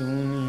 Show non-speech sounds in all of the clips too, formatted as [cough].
soon.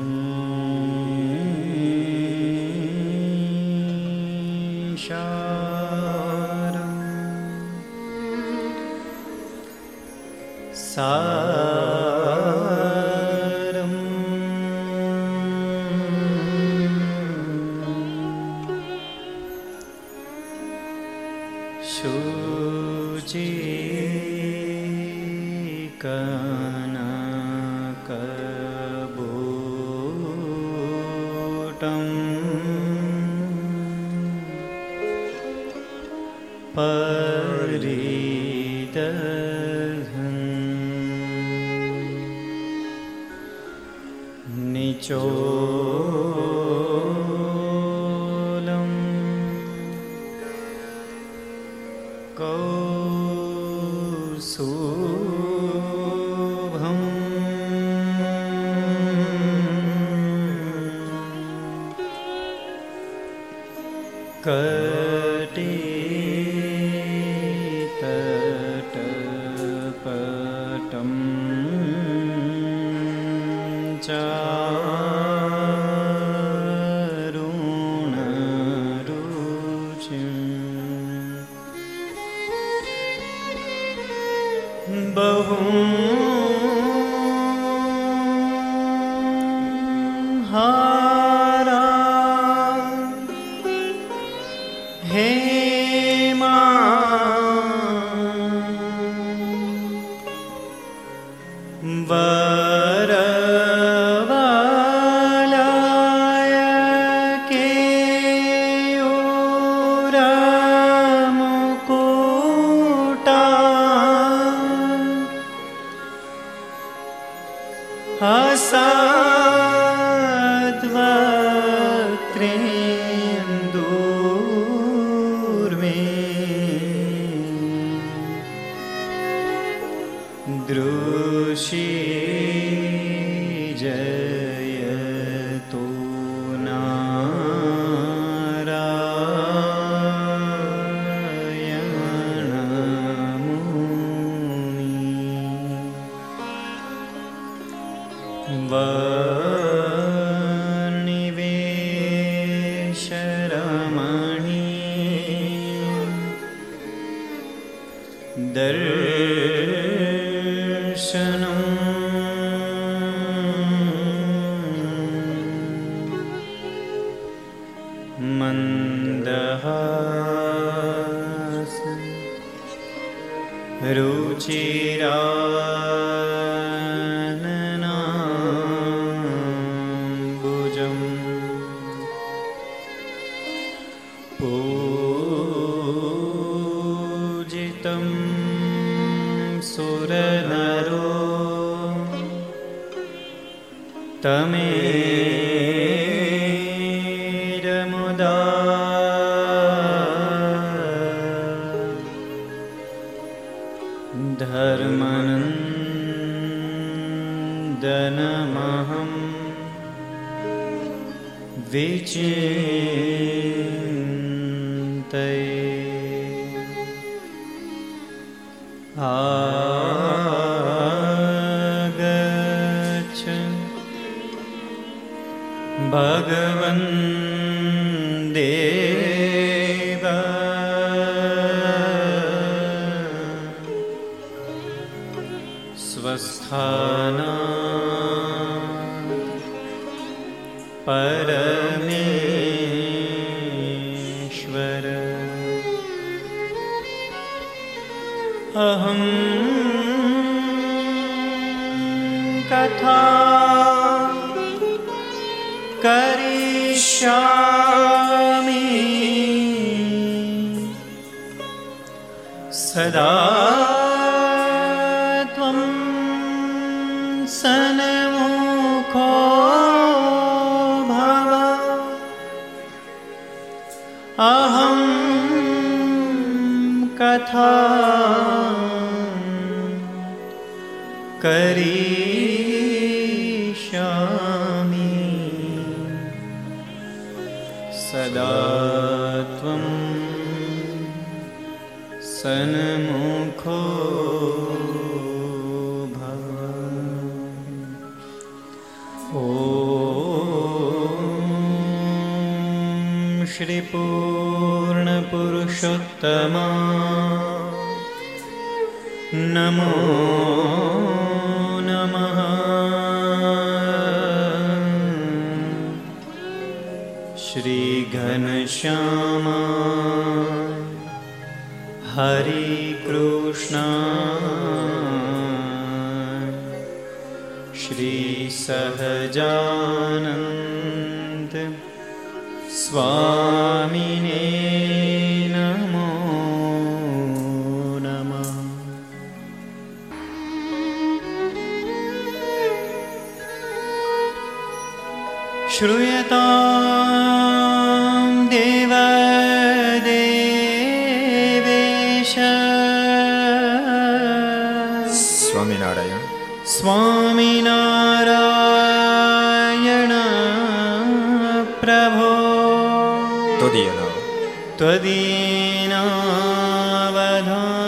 त्वदीयन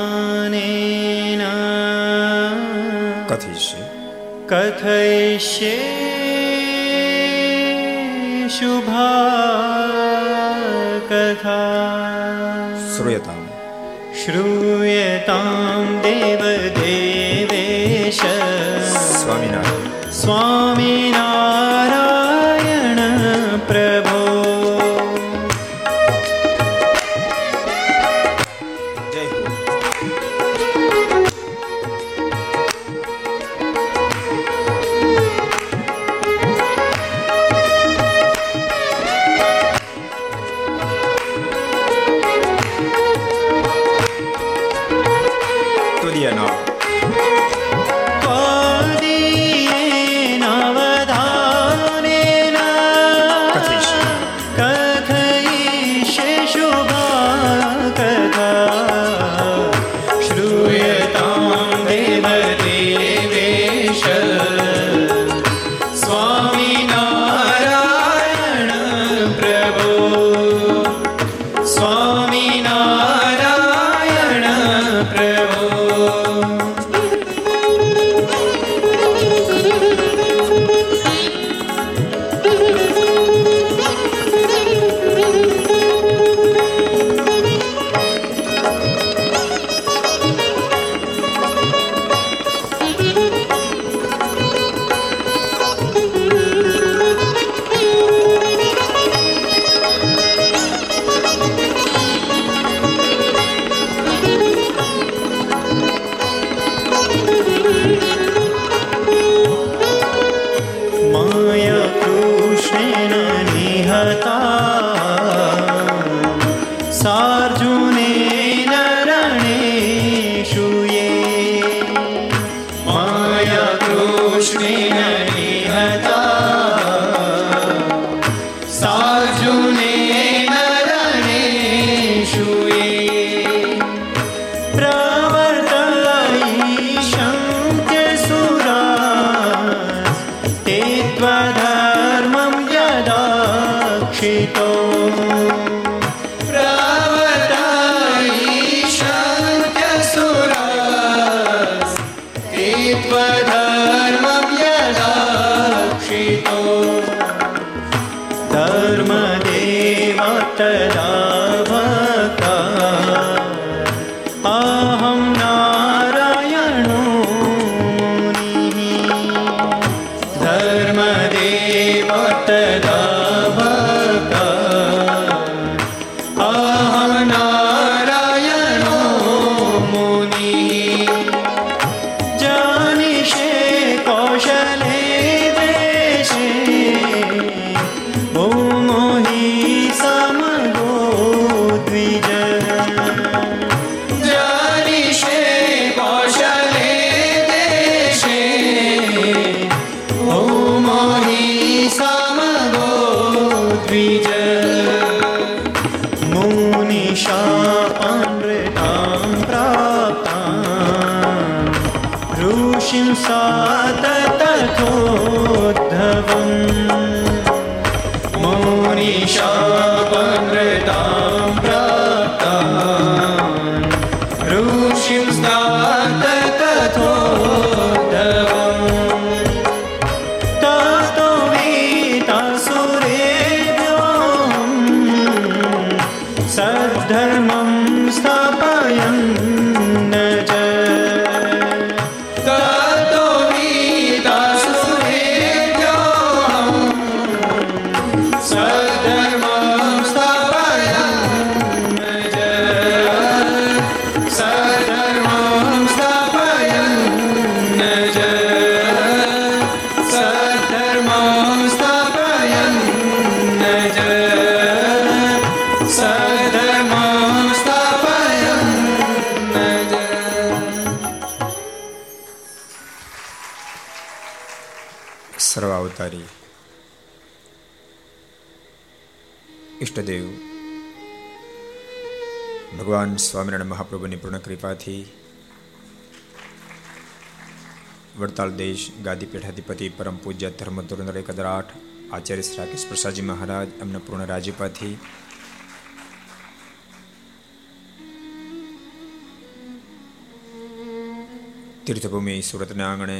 त्वदीनावधानेन कथयिष्ये कथयिष्ये शुभा कथा श्रूयताम् श्रूयताम् મહાપ્રભુની પૂર્ણ કૃપાથી વડતાલ દેશ, ગાદી પીઠાધિપતિ, પરમ પૂજ્ય ધર્મ ધોરણ એક આઠ આચાર્ય શ્રી રાકેશ પ્રસાદજી મહારાજ, એમને પૂર્ણ રાજ્યપાથી તીર્થભૂમિ સુરતના આંગણે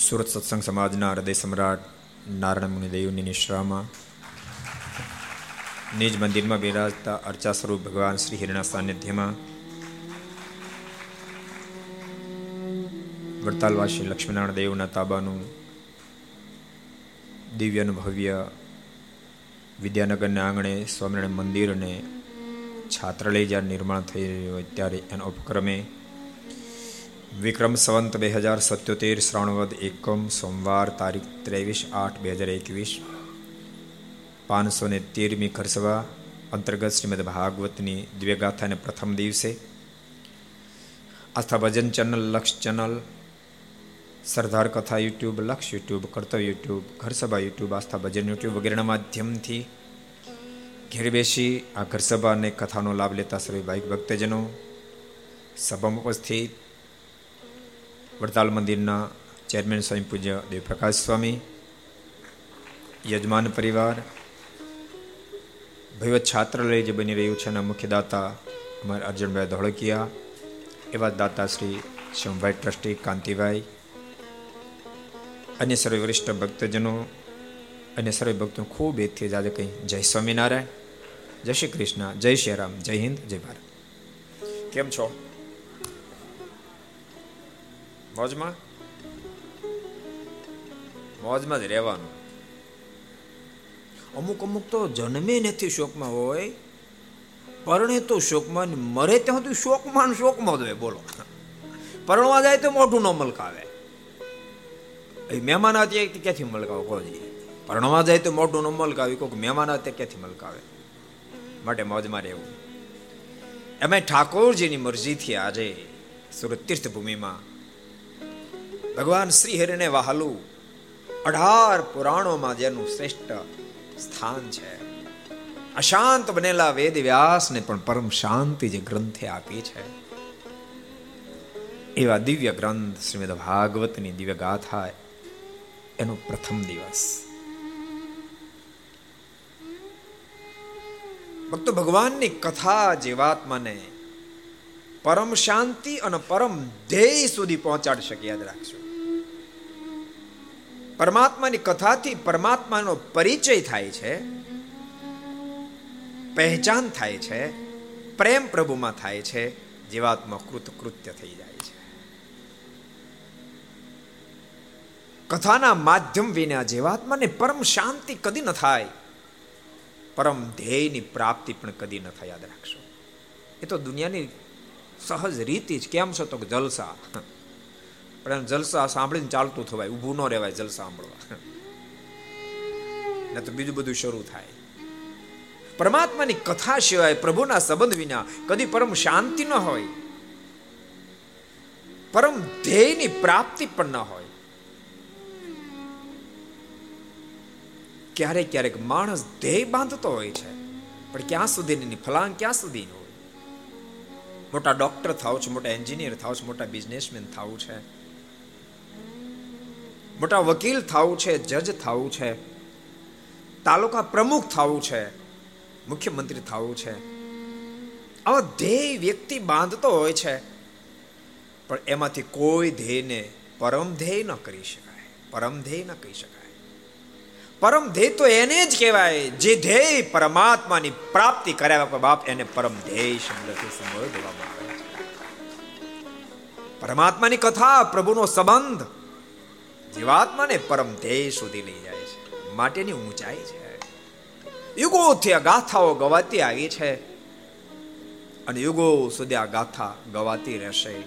સુરત સત્સંગ સમાજના હૃદય સમ્રાટ નારાયણ મુનિદેવની નિશ્રામાં નિજ મંદિરમાં બિરાજતા અર્ચા સ્વરૂપ ભગવાન શ્રી હિરણા સાનિધ્યમાં વડતાલવાસી લક્ષ્મીનારાયણ દેવના તાબાનું દિવ્યનું ભવ્ય વિદ્યાનગરના આંગણે સ્વામિનારાયણ મંદિર અને છાત્રાલય જ્યારે નિર્માણ થઈ રહ્યું હોય ત્યારે એના ઉપક્રમે વિક્રમ સંવંત બે હજાર સત્યોતેર શ્રાવણવદ એકમ સોમવાર તારીખ ત્રેવીસ આઠ બે હજાર એકવીસ પાંચસો ને તેરમી ખરસવા અંતર્ગત શ્રીમદ ભાગવતની દ્વ્યગાથાને પ્રથમ દિવસે આસ્થા ભજન ચેનલ લક્ષ ચેનલ સરદાર કથા YouTube Laksh YouTube Kartavya YouTube Gharsabha YouTube Aastha Bhajan YouTube વગેરેના માધ્યમથી ઘેર બેસી આ ઘર સભા અને કથાનો લાભ લેતા સર્વે ભાઈ ભક્તજનો સભામાં ઉપસ્થિત વડતાલ મંદિરના ચેરમેન સ્વામી પૂજ્ય દેવપ્રકાશ સ્વામી યજમાન પરિવાર ભૈવત છાત્રાલય જે બની રહ્યું છે એના મુખ્ય દાતા અમારા અર્જુનભાઈ ધોળકિયા, એવા દાતા શ્રી શિવભાઈ ટ્રસ્ટી, કાંતિભાઈ, અન્ય સર્વે વરિષ્ઠ ભક્તજનો અને સર્વે ભક્તો ખૂબ એથી આજે કંઈ જય સ્વામિનારાયણ, જય શ્રી કૃષ્ણ, જય શ્રી રામ, જય હિન્દ, જય ભારત. કેમ છો? મોજમાં? મોજમાં જ રહેવાનું. અમુક અમુક તો જન્મે નથી શોકમાં હોય, પરણે તો શોકમાં મરે ત્યાં સુધી શોકમાં શોકમાં જ હોય, બોલો. પરણવા જાય તો મોઢું ન મલકાવે. મહેમાન હતી ક્યાંથી મલકાવે કોઈ પરણવા જાય તો મોઢું ન મલકાવે કોઈક મહેમાન હતા ક્યાંથી મલકાવે? માટે મોજમાં રહેવું. એમાં ઠાકોરજીની મરજીથી આજે સુરત તીર્થભૂમિમાં ભગવાન શ્રી હરિને વહાલું અઢાર પુરાણોમાં જેનું શ્રેષ્ઠ સ્થાન છે. અશાંત બનેલા વેદ વ્યાસને પણ પરમ શાંતિ જે ગ્રંથે આપી છે. એવા દિવ્ય ગ્રંથ શ્રીમદ ભાગવતની દિવ્ય ગાથા એનો પ્રથમ દિવસ. ભક્તો, ભગવાનની કથા જીવાત્માને પરમ શાંતિ અને પરમ ધ્યેય સુધી પહોંચાડી શકે, યાદ રાખજો. પરમાત્માની કથાથી પરમાત્માનો પરિચય થાય છે, પહેચાન થાય છે, પ્રેમ પ્રભુમાં થાય છે, જીવાત્મા કૃતકૃત્ય થઈ જાય છે. કથાના માધ્યમ વિના જીવાત્માને પરમ શાંતિ કદી ન થાય. પરમ ધ્યેયની પ્રાપ્તિ પણ કદી ન થાય, યાદ રાખશો. એ તો દુનિયાની સહજ રીતિ જ. કેમ છો તો જલસા? પણ જલસા સાંભળીને ચાલતું થવાય, ઊભું ન રહેવાય જલસા સાંભળવા. ને તો બીજું બધું શરૂ થાય. પરમાત્માની કથા સિવાય પ્રભુના સંબંધ વિના કદી પરમ શાંતિ ન હોય. પરમ ધ્યેયની પ્રાપ્તિ પણ ન હોય. ક્યારેક ક્યારેક માણસ ધ્યેય બાંધતો હોય છે, પણ ક્યાં સુધીની ફલાંગ ક્યાં સુધીની હોય? મોટા ડોક્ટર થાવ છે, મોટા એન્જિનિયર થાવ છે, મોટા બિઝનેસમેન થવું છે. મોટા વકીલ થવું છે, જજ થવું છે, તાલુકા પ્રમુખ થવું છે, મુખ્યમંત્રી થવું છે. આવા ધ્યેય વ્યક્તિ બાંધતો હોય છે, પણ એમાંથી કોઈ ધ્યેયને પરમ ધ્યેય ન કરી શકાય, પરમ ધ્યેય ન કહી શકાય. પરમ ધ્યેય તો એને જ કહેવાય, જે ધ્યેય પરમાત્માની પ્રાપ્તિ કરાવ્યા બાપ એને પરમ ધ્યેય શબ્દથી સંબોધવામાં આવે છે. પરમાત્માની કથા, પ્રભુનો સંબંધ જીવાત્માને પરમ ધ્યેય સુધી લઈ જાય છે. માટેની ઊંચાઈ છે. યુગોથી આ ગાથાઓ ગવાતી આવી છે. અને યુગો સુધી આ ગાથા ગવાતી રહેશે.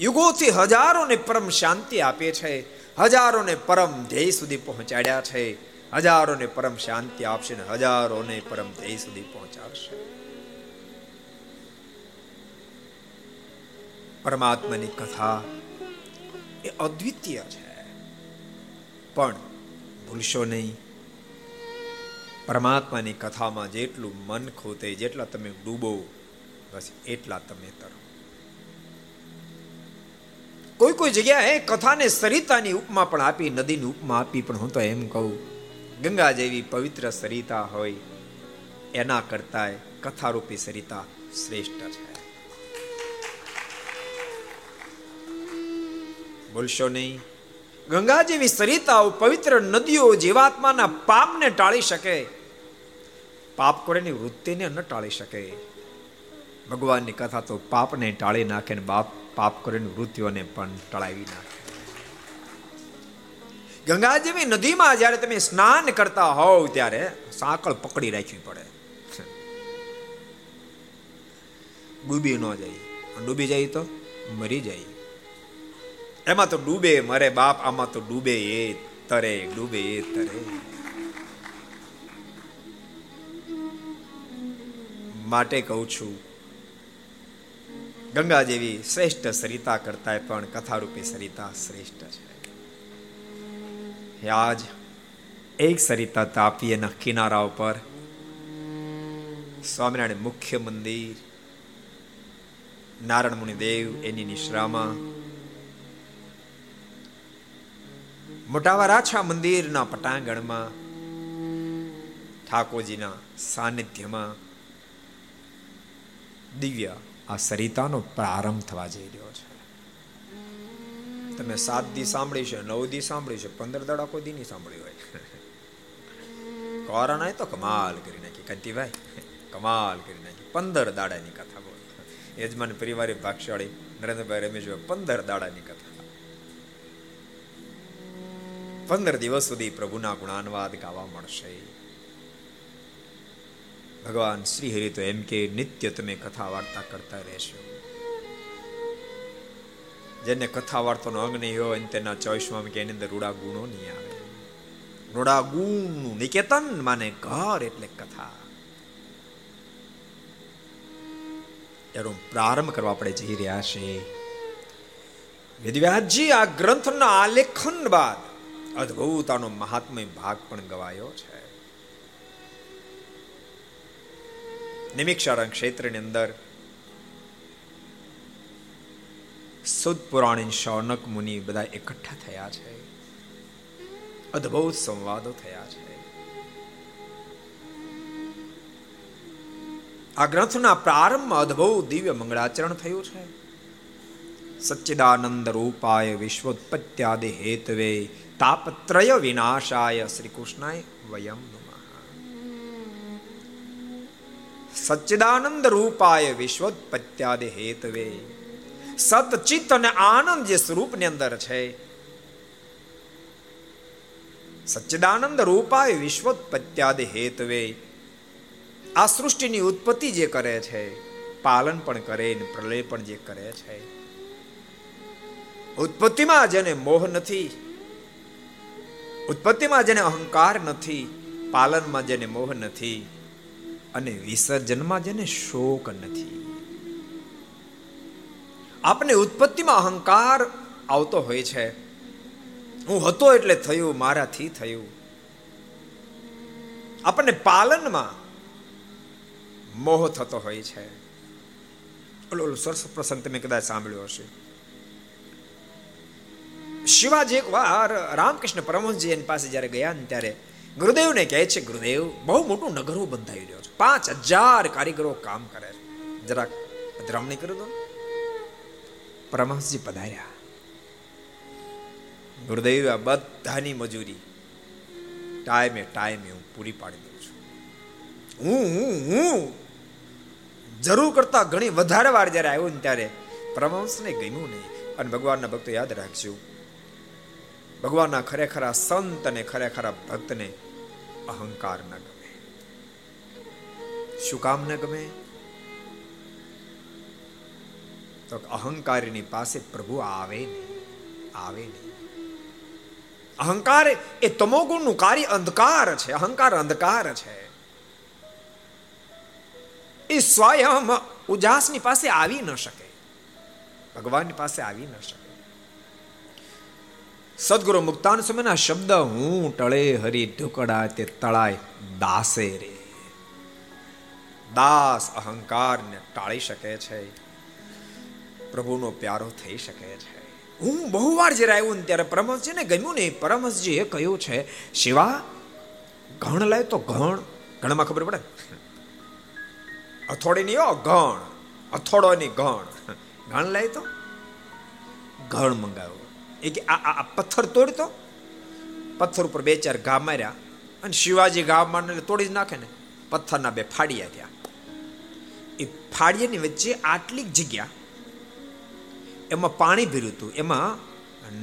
યુગોથી હજારોને પરમ શાંતિ આપે છે. હજારોને પરમ ધ્યેય સુધી પહોંચાડ્યા છે. હજારોને પરમ શાંતિ આપશે ને હજારોને પરમ ધ્યેય સુધી પહોંચાડશે. પરમાત્માની કથા એ અદ્વિતીય છે. પણ ભૂલશો નહીં. પરમાત્માની કથામાં જેટલું મન ખોતે જેટલા તમે ડૂબો, બસ એટલા તમે તરો. કોઈ કોઈ જગ્યાએ કથાને સરિતાની ઉપમા પણ આપી, નદીની ઉપમા આપી, પણ હું તો એમ કહું, ગંગા જેવી પવિત્ર સરિતા હોય, એના કરતા કથારૂપી સરિતા શ્રેષ્ઠ છે. બોલશો નહીં? ગંગા જેવી સરિતાઓ પવિત્ર નદીઓ જીવાત્માના પાપને ટાળી શકે. પાપ કોડેની વૃત્તિને ન ટાળી શકે. ભગવાનની કથા તો પાપને ટાળી નાખે ને બાપ પાપ કરીને વૃત્તિઓને પણ ટળાવી નાખે. ગંગા નદીમાં જ્યારે તમે સ્નાન કરતા હોવ ત્યારે સાંકળ પકડી રાખવી પડે. ડૂબી ન જાય. ડૂબી જાય તો મરી જાય. એમાં તો ડૂબે, મરે બાપ આમાં તો ડૂબે એ તરે, ડૂબે એ તરે. માટે કહું છું, ગંગા જેવી શ્રેષ્ઠ સરિતા કરતા પણ કથારૂપી સરિતા શ્રેષ્ઠ છે. આજ એક સરિતા તાપી એના કિનારા ઉપર. સ્વામિનારાયણ મુખ્ય મંદિર, નારાયણ મુનિદેવ એની નિશ્રામાં મોટા રાછા મંદિરના પટાંગણમાં, ઠાકોરજીના સાનિધ્યમાં દિવ્ય આ સરિતાનો પ્રારંભ થવા જઈ રહ્યો છે. તમે સાત દી સાંભળી છે, નવ દી સાંભળી છે, પંદર દાડા કોઈ દી નહીં સાંભળી હોય. કોરોના તો કમાલ કરી નાખી કંતીભાઈ કમાલ કરી નાખી. પંદર દાડાની કથા બોલ. યજમાન પરિવારે ભાગશાળી, નરેન્દ્રભાઈ રમેશભાઈ પંદર દાડાની કથા પંદર દિવસ સુધી પ્રભુના ગુણાનુવાદ ગાવા મળશે. ભગવાન શ્રી હરિ તો એમ કે નિત્ય તમે કથા વાર્તા કરતા રહેશો. જેને કથા વાર્તાનો અંગ નહીં હોય તેના ચોઈસમાં કે એની અંદર રૂડા ગુણો નહીં આવે. રૂડા ગુણનું નિકેતન માને ઘર એટલે કથા. એનો પ્રારંભ કરવા આપણે જઈ રહ્યા છીએ. વિદ્યાજી, આ ગ્રંથના આલેખન બાદ અદ્ભુતાનો મહાત્મય ભાગ પણ ગવાયો છે. નિમિક્ષારણ ક્ષેત્રની અંદર સુદ પુરાણી શૌનક મુનિ બધા એકઠા થયા છે. અદ્ભુત સંવાદો થયા છે. આ ગ્રંથના પ્રારંભમાં અદ્ભુત દિવ્ય મંગળાચરણ થયું છે. સચ્ચિદાનંદ રૂપાય વિશ્વોત્પત્યાદિ હેતવે તાપત્રય વિનાશાય શ્રી કૃષ્ણાય વયમ સચ્ચિદાનંદ રૂપાય વિશ્વોત્પત્યાદિ હેતવે સતચિત અને આનંદ જે સ્વરૂપની અંદર છે સચ્ચિદાનંદ રૂપાય વિશ્વોત્પત્યાદિ હેતવે આ સૃષ્ટિની ઉત્પત્તિ જે કરે છે પાલન પણ કરે ને પ્રલય પણ જે કરે છે ઉત્પત્તિમાં જેને મોહ નથી ઉત્પત્તિમાં જેને અહંકાર નથી, પાલનમાં જેને મોહ નથી, અને વિસર્જનમાં જેને શોક નથી. આપને ઉત્પત્તિમાં અહંકાર આવતો હોય છે. હું હતો એટલે થયું, મારાથી થયું. આપણને પાલનમાં મોહ થતો હોય છે. ઓલો ઓલો સરસ પ્રસંગ તમે કદાચ સાંભળ્યો હશે. શિવાજી એક વાર રામકૃષ્ણ પરમહંસજી એની પાસે જ્યારે ગયા ને ત્યારે ગુરુદેવને કહે છે, ગુરુદેવ, બહુ મોટું નગરો બંધાઈ રહ્યો છે. પાંચ હજાર કારીગરો કામ કરે છે. જરાક પધરામણી કરી દો. પરમહંસજી પધાર્યા. ગુરુદેવ, આ બધાની મજૂરી ટાઈમે ટાઈમે હું પૂરી પાડી દઉં છું. હું હું હું જરૂર કરતા ઘણી વધારે વાર જ્યારે આવ્યો ને ત્યારે પરમહંસને ગમ્યું નહીં. અને ભગવાનના ભક્તો યાદ રાખજો ભગવાનના ખરેખરા સંત અને ખરેખરા ભક્તને અહંકાર ન ગમે. શું કામ ન ગમે? તો અહંકારીની પાસે પ્રભુ આવે નહીં આવે નહીં. અહંકાર એ તમોગુણનું કાર્ય અંધકાર છે, અહંકાર અંધકાર છે. એ સ્વયં ઉજાસની પાસે આવી ન શકે. ભગવાનની પાસે આવી ન શકે. સદગુરુ મુક્તાન સમયના શબ્દ, હું ટળે હરી ઢુકડા તે તળાય દાસે રે. દાસ અહંકારને ટાળી શકે છે. પ્રભુનો પ્યારો થઈ શકે છે. હું બહુ વાર જ્યારે આવ્યું ને ત્યારે પરમહંસજીને ગમ્યું નહીં. પરમહંસજીએ કહ્યું છે, શિવા, ઘણ લાય તો ઘણ. ઘણમાં ખબર પડે? અથોડી ની ઘણ અથોડો ની ઘણ. ઘણ લાય તો ઘણ મંગાવ્યો એ કે આ આ પથ્થર તોડતો? પથ્થર ઉપર બે ચાર ઘા માર્યા અને શિવાજી ઘા મારને તોડી જ નાખે ને. પથ્થરના બે ફાડિયા થયા. એ ફાડિયાની વચ્ચે આટલી જગ્યા, એમાં પાણી ભર્યું હતું. એમાં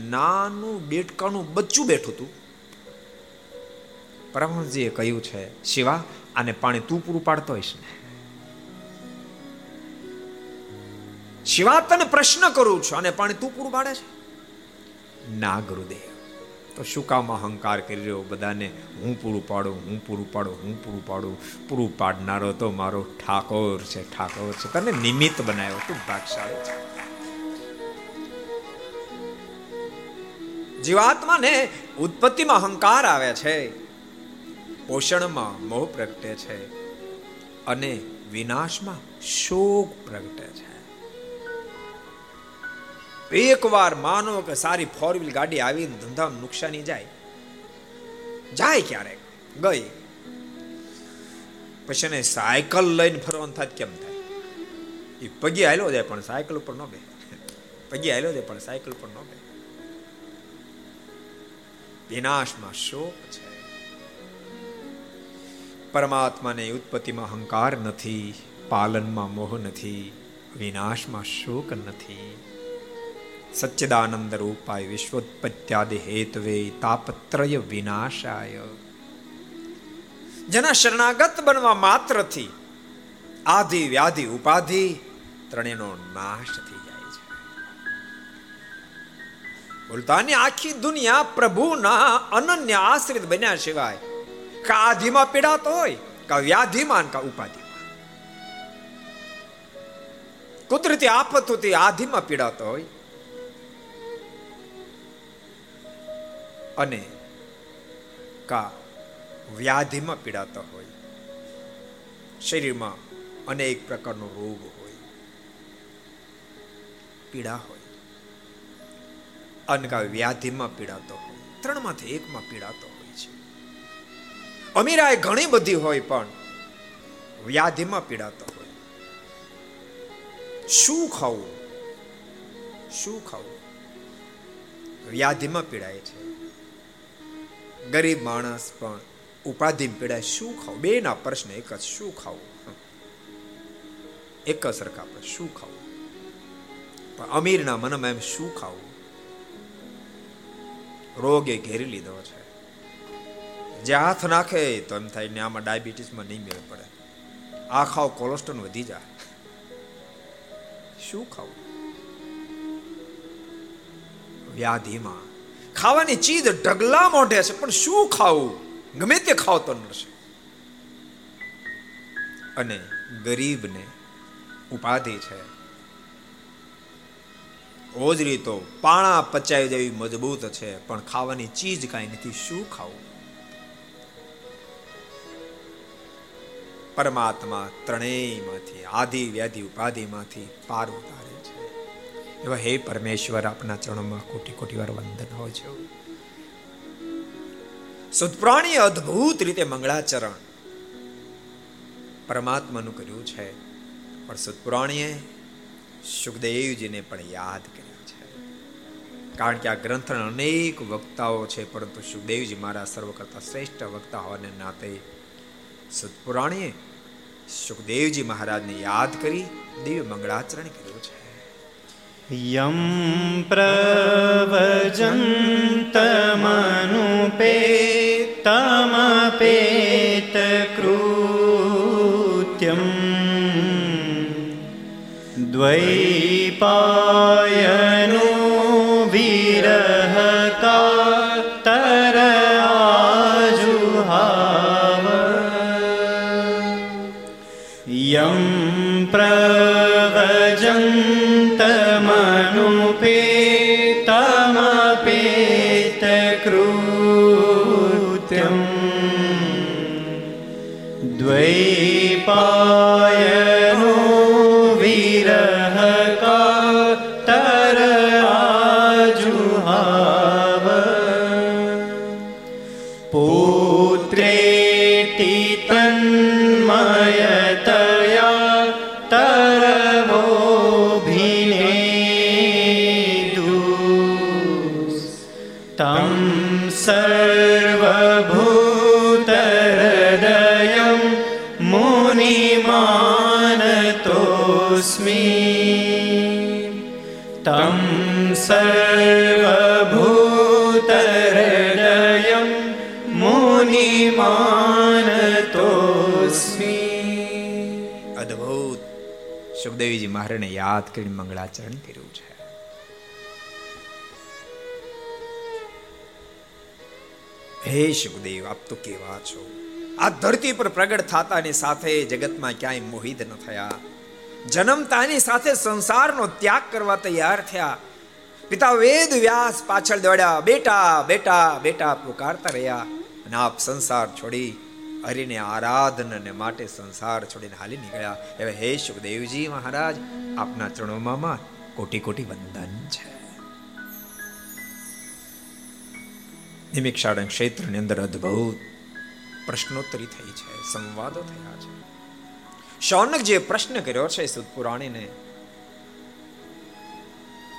નાનું બેટકાનું બચ્ચું બેઠું હતું. પરમહંસજીએ કહ્યું છે, શિવા, આને પાણી તું પૂરું પાડતો હોઈશ ને. શિવા, તને પ્રશ્ન કરું છું અને પાણી તું પૂરું પાડે છે? ના ગુરુદેવ. તો શું કામ અહંકાર કરી રહ્યો બધાને? હું પૂરું પાડું, હું પૂરું પાડું, હું પૂરું પાડું. પૂરું પાડનારો તો મારો ઠાકોર છે ઠાકોર છે. તને નિમિત્ત બનાવ્યો તું ભાગશાળી છે. જીવાત્માને ઉત્પત્તિમાં અહંકાર આવે છે. પોષણમાં મોહ પ્રગટે છે. અને વિનાશમાં શોક પ્રગટે છે. એકવાર માનો કે સારી ફોર વ્હીલ ગાડી આવીને ધંધામાં નુકસાની જાય જાય ક્યારેક? ગઈ. પછી એને સાયકલ લઈને ફરવાનું થાય કેમ થાય? એ પગી હાલ્યો જાય પણ સાયકલ ઉપર ન બે પગી હાલ્યો જાય પણ સાયકલ ઉપર ન બે વિનાશમાં શોક છે. પરમાત્માને ઉત્પત્તિમાં અહંકાર નથી, પાલનમાં મોહ નથી, વિનાશમાં શોક નથી. સચ્ચિદાનંદ રૂપાય વિશ્વોત્પત્યાદિ હેતવે તાપત્રય વિનાશાય જેના શરણાગત બનવા માત્રથી આધિ વ્યાધિ ઉપાધિ ત્રણેયનો નાશ થઈ જાય છે. બોલતાની આખી દુનિયા પ્રભુના અનન્ય આશ્રિત બન્યા સિવાય કા આધિમાં પીડાતો હોય, કા વ્યાધિમાં કા ઉપાધિમાં કુદરતી આફતોથી આધિમાં પીડાતો હોય અને કા વ્યાધિમાં પીડાતા હોય, શરીરમાં અનેક પ્રકારનો રોગ હોય, પીડા હોય, અને કા વ્યાધિમાં પીડાતો હોય, ત્રણમાંથી એકમાં પીડાતો હોય છે. અમીરાય ઘણી બધી હોય પણ વ્યાધિમાં પીડાતો હોય. શું ખાવું? શું ખાવું? વ્યાધિમાં પીડાય છે. ગરીબ માણસ પણ ઉપાધિ પીડાય, શું ખાવું? બે ના પ્રશ્ન એક જ, શું ખાવું? એક જ સરખા પર શું ખાવું? પણ અમીરના મનમાં એમ શું ખાવું? રોગે ઘેરી લીધો છે. જે હાથ નાખે તો એમ થાય ને આમાં ડાયાબિટીસમાં નહીં મેળ પડે. આ ખાવ કોલેસ્ટ્રોલ વધી જાય. શું ખાવું? વ્યાધિમાં ખાવાની ચીજ ઢગલા મોઢે છે, પણ શું ખાવું? ગમે તે ખાવ તો નડશે અને ગરીબને ઉપાધિ છે. ઓજરી તો પાણા પચાવી જેવી મજબૂત છે, પણ ખાવાની ચીજ કાંઈ નથી, શું ખાવું? પરમાત્મા ત્રણેયમાંથી, આધિ વ્યાધિ ઉપાધિમાંથી પાર ઉતારે એવા હે પરમેશ્વર, આપના ચરણોમાં કોટી કોટી વાર વંદન હોય છે. સુતપ્રાણી અદ્ભુત રીતે મંગળાચરણ. પરમાત્માનું કર્યું છે, પણ સુતપુરાણીએ સુખદેવજીને પણ યાદ કર્યા છે. કારણ કે આ ગ્રંથના અનેક વક્તાઓ છે, પરંતુ સુખદેવજી મારા સર્વ કરતા શ્રેષ્ઠ વક્તા હોવાને નાતે સતપુરાણીએ સુખદેવજી મહારાજને યાદ કરી દિવ્ય મંગળાચરણ કર્યું. यं प्रवजन्तमनुपेतमपेतकृत्यम् द्वैपायनो सर्वभूतहृदयं मुनिमानतोऽस्मि અદ્ભુત સુખદેવીજી મહારાજને યાદ કરીને મંગળાચરણ કર્યું છે હે સુખદેવ આપ તો કેવા છો આ ધરતી પર પ્રગટ થતાની સાથે જગતમાં ક્યાંય મોહિત ન થયા જન્મતાની સાથે સંસારનો ત્યાગ કરવા તૈયાર થયા પિતા વેદ વ્યાસ પાછળ દોડ્યા. બેટા બેટા બેટા, પુકારતા રહ્યા અને આપ સંસાર છોડી હરિને આરાધનને માટે સંસાર છોડીને હાલી નીકળ્યા. હવે હે સુખદેવજી મહારાજ, આપના ચરણોમાં કોટી કોટી વંદન છે. નિમિક્ષાળન ક્ષેત્રની અંદર અદ્ભુત પ્રશ્નોત્તરી થઈ છે, સંવાદો થયા છે. શૌનક જે પ્રશ્ન કર્યો છે સુદપુરાણીને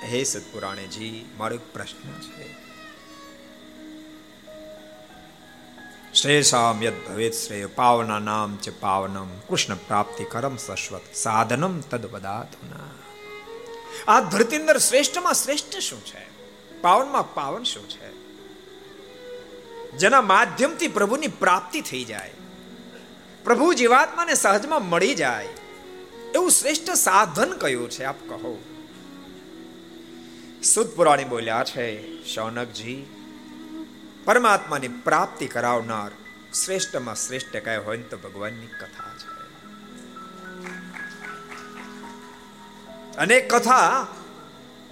હે સદપુરાણીજી મારો એક પ્રશ્ન છે. શ્રેષામ યદ ભવેત શ્રેય, પાવના નામ ચ પાવનમ, કૃષ્ણ પ્રાપ્તિ કરમ સશ્વત, સાધનમ તદવદાતુના આ ધરતી અંદર શ્રેષ્ઠમાં શ્રેષ્ઠ શું છે? પાવનમાં પાવન શું છે? જેના માધ્યમથી પ્રભુની પ્રાપ્તિ થઈ જાય. પ્રભુ જીવાત્માને સહજમાં મળી જાય. એવું શ્રેષ્ઠ સાધન કયું છે, આપ કહો? સુદ પુરાણી બોલ્યા છે, શૌનકજી, પરમાત્માની પ્રાપ્તિ કરાવનાર શ્રેષ્ઠમાં શ્રેષ્ઠ કાય હોય ને તો ભગવાનની કથા છે. અને કથા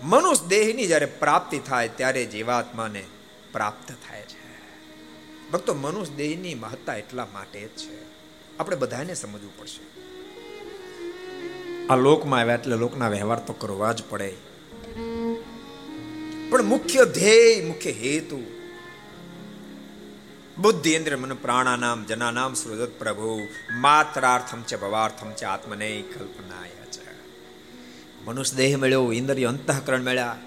મનુષ્ય દેહની જ્યારે પ્રાપ્તિ થાય ત્યારે જીવાત્માને પ્રાપ્ત થાય છે. ભક્તો, મનુષ્ય દેહની મહત્તા એટલા માટે જ છે. આપણે બધાને સમજવું પડશે. આ લોકમાં આવ્યા એટલે લોકના વ્યવહાર તો કરવા જ પડે. પણ મુખ્ય ધ્યેય, મુખ્ય હેતુ. બુદ્ધિ ઇન્દ્ર મન પ્રાણાનામ, જનાનામ સૃજત પ્રભુ. માત્રાર્થમ છે ભવાર્થમ છે આત્મને કલ્પનાય છે. મનુષ્ય દેહ મળ્યો, ઇન્દ્રિય અંતઃકરણ મળ્યા.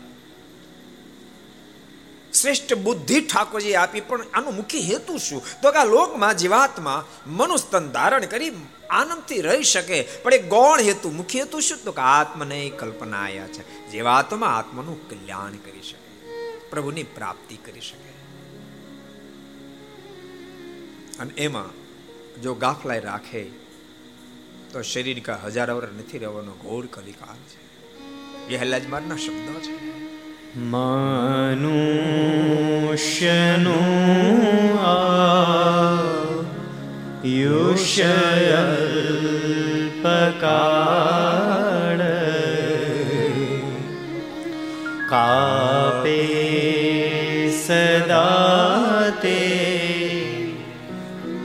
શ્રેષ્ઠ બુદ્ધિ ઠાકોરજી આપી, પણ આનો મુખ્ય હેતુ શું? તો કે આ લોકમાં, જીવાત્મા મનુષ્ય તન ધારણ કરી આનંદથી રહી શકે. પણ એ ગૌણ હેતુ, મુખ્ય હેતુ શું? તો કે આત્મને કલ્પના આયા છે. જીવાત્મા આત્માનું કલ્યાણ કરી શકે. પ્રભુની પ્રાપ્તિ કરી શકે. અને એમાં જો ગાફલાઈ રાખે, તો શરીર કા હજાર વર્ષ નથી રહેવાનો ઘોર કલિકાલ છે. એ હલ્લાજ મારના શબ્દો છે. मानुष्यनु युषय कापे सदा ते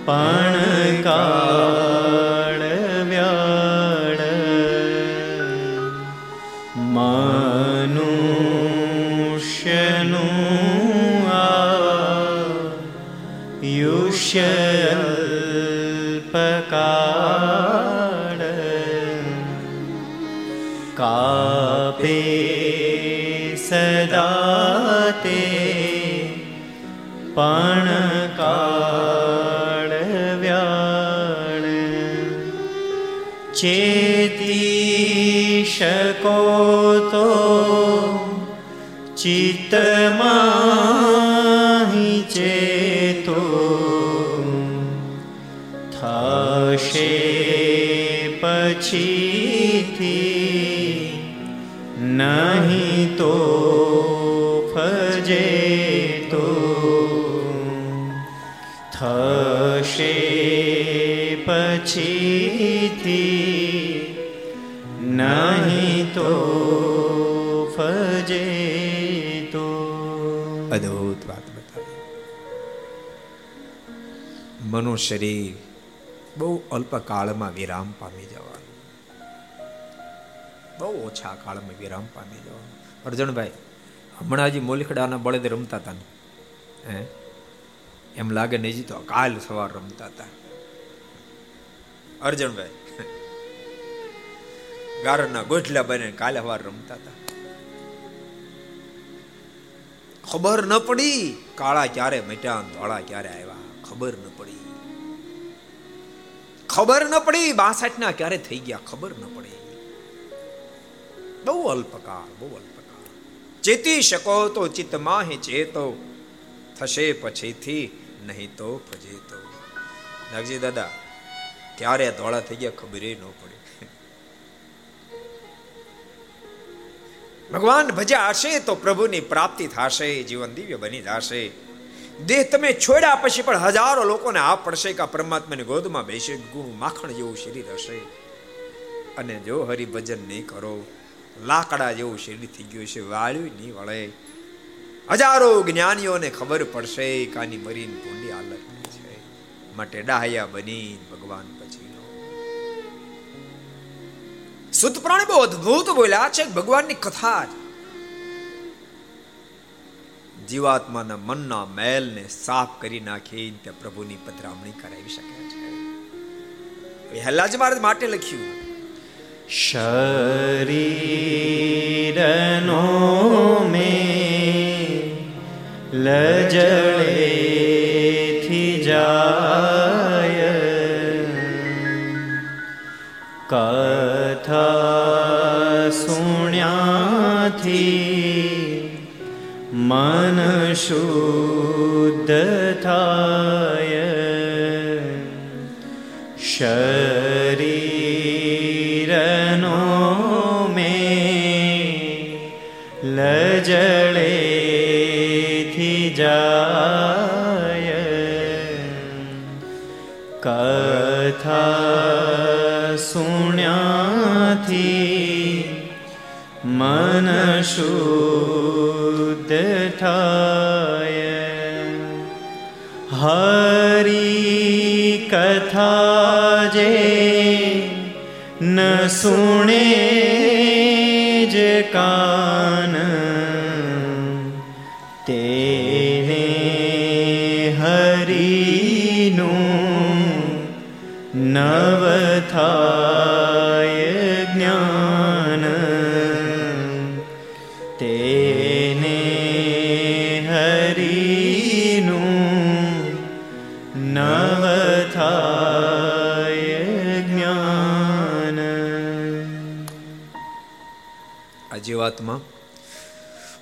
पणका સદા તે પણ કાળ વ્યાણ ચેતી શકો તો ચિત્તમાં ચેતો થશે પછીથી નહીં તો તો થશે પછીથી નહીં તો ફજે તો. અદ્ભુત વાત બતાવી. મનો શરીર બહુ અલ્પકાળમાં વિરામ પામી જવાનું. બહુ ઓછા કાળમાં વિરામ પામી જવાનું. અર્જણભાઈ હમણાં હજી મોલીખડાના બળદ રમતા હતા ને? એમ લાગે ને હજી તો કાલ સવાર રમતા હતા. અર્જણભાઈ ગારના ગોઠલા બને કાલે સવાર રમતા હતા. ખબર ન પડી કાળા ક્યારે મટ્યા ધોળા ક્યારે આવ્યા. ખબર ન પડી. ખબર ન પડી બાસઠ ના ક્યારે થઈ ગયા, ખબર ન પડી. બહુ અલ્પકાળ બહુ અલ્પકાળ. ચેતી શકો તો ચિત્તમાં હે ચેતો. થશે પછીથી નહીં તો ફજેતો નાગજી દાદા, ક્યારે ધોળા થઈ ગયા ખબર ન પડી. ભગવાન ભજ્યા હશે તો પ્રભુની પ્રાપ્તિ થશે, જીવન દિવ્ય બની જશે. દેહ તમે છોડ્યા પછી પણ હજારો લોકોને આ પડશે કે પરમાત્માની ગોદમાં બેસે ગુણ માખણ જેવું શરીર હશે. અને જો હરિભજન નહીં કરો, લાકડા જેવું શરીર થઈ ગયું છે વાળ્યું નહીં વળે. હજારો જ્ઞાનીઓને ખબર પડશે કાની મરીન ભૂંડી હાલત છે. માટે ડાહ્યા બની ભગવાન પછી સુત પ્રાણી બહુ અદભુત બોલ્યા છે, ભગવાનની કથા જ. જીવાત્માના મનના મેલને સાફ કરી નાખી તે પ્રભુની પધરામણી કરાવી શકે છે. હેલાજ મહારાજ માટે લખ્યું. શરીરનો મે લજળેથી જાય. કથા સુણ્યાથી મન શુદ્ધ થાય. શરીરનો મન શુદ્ધ થાય હરી કથા જે ન સુણે જ કાન તેને હરીનું નવ થાય આ જીવાત્મા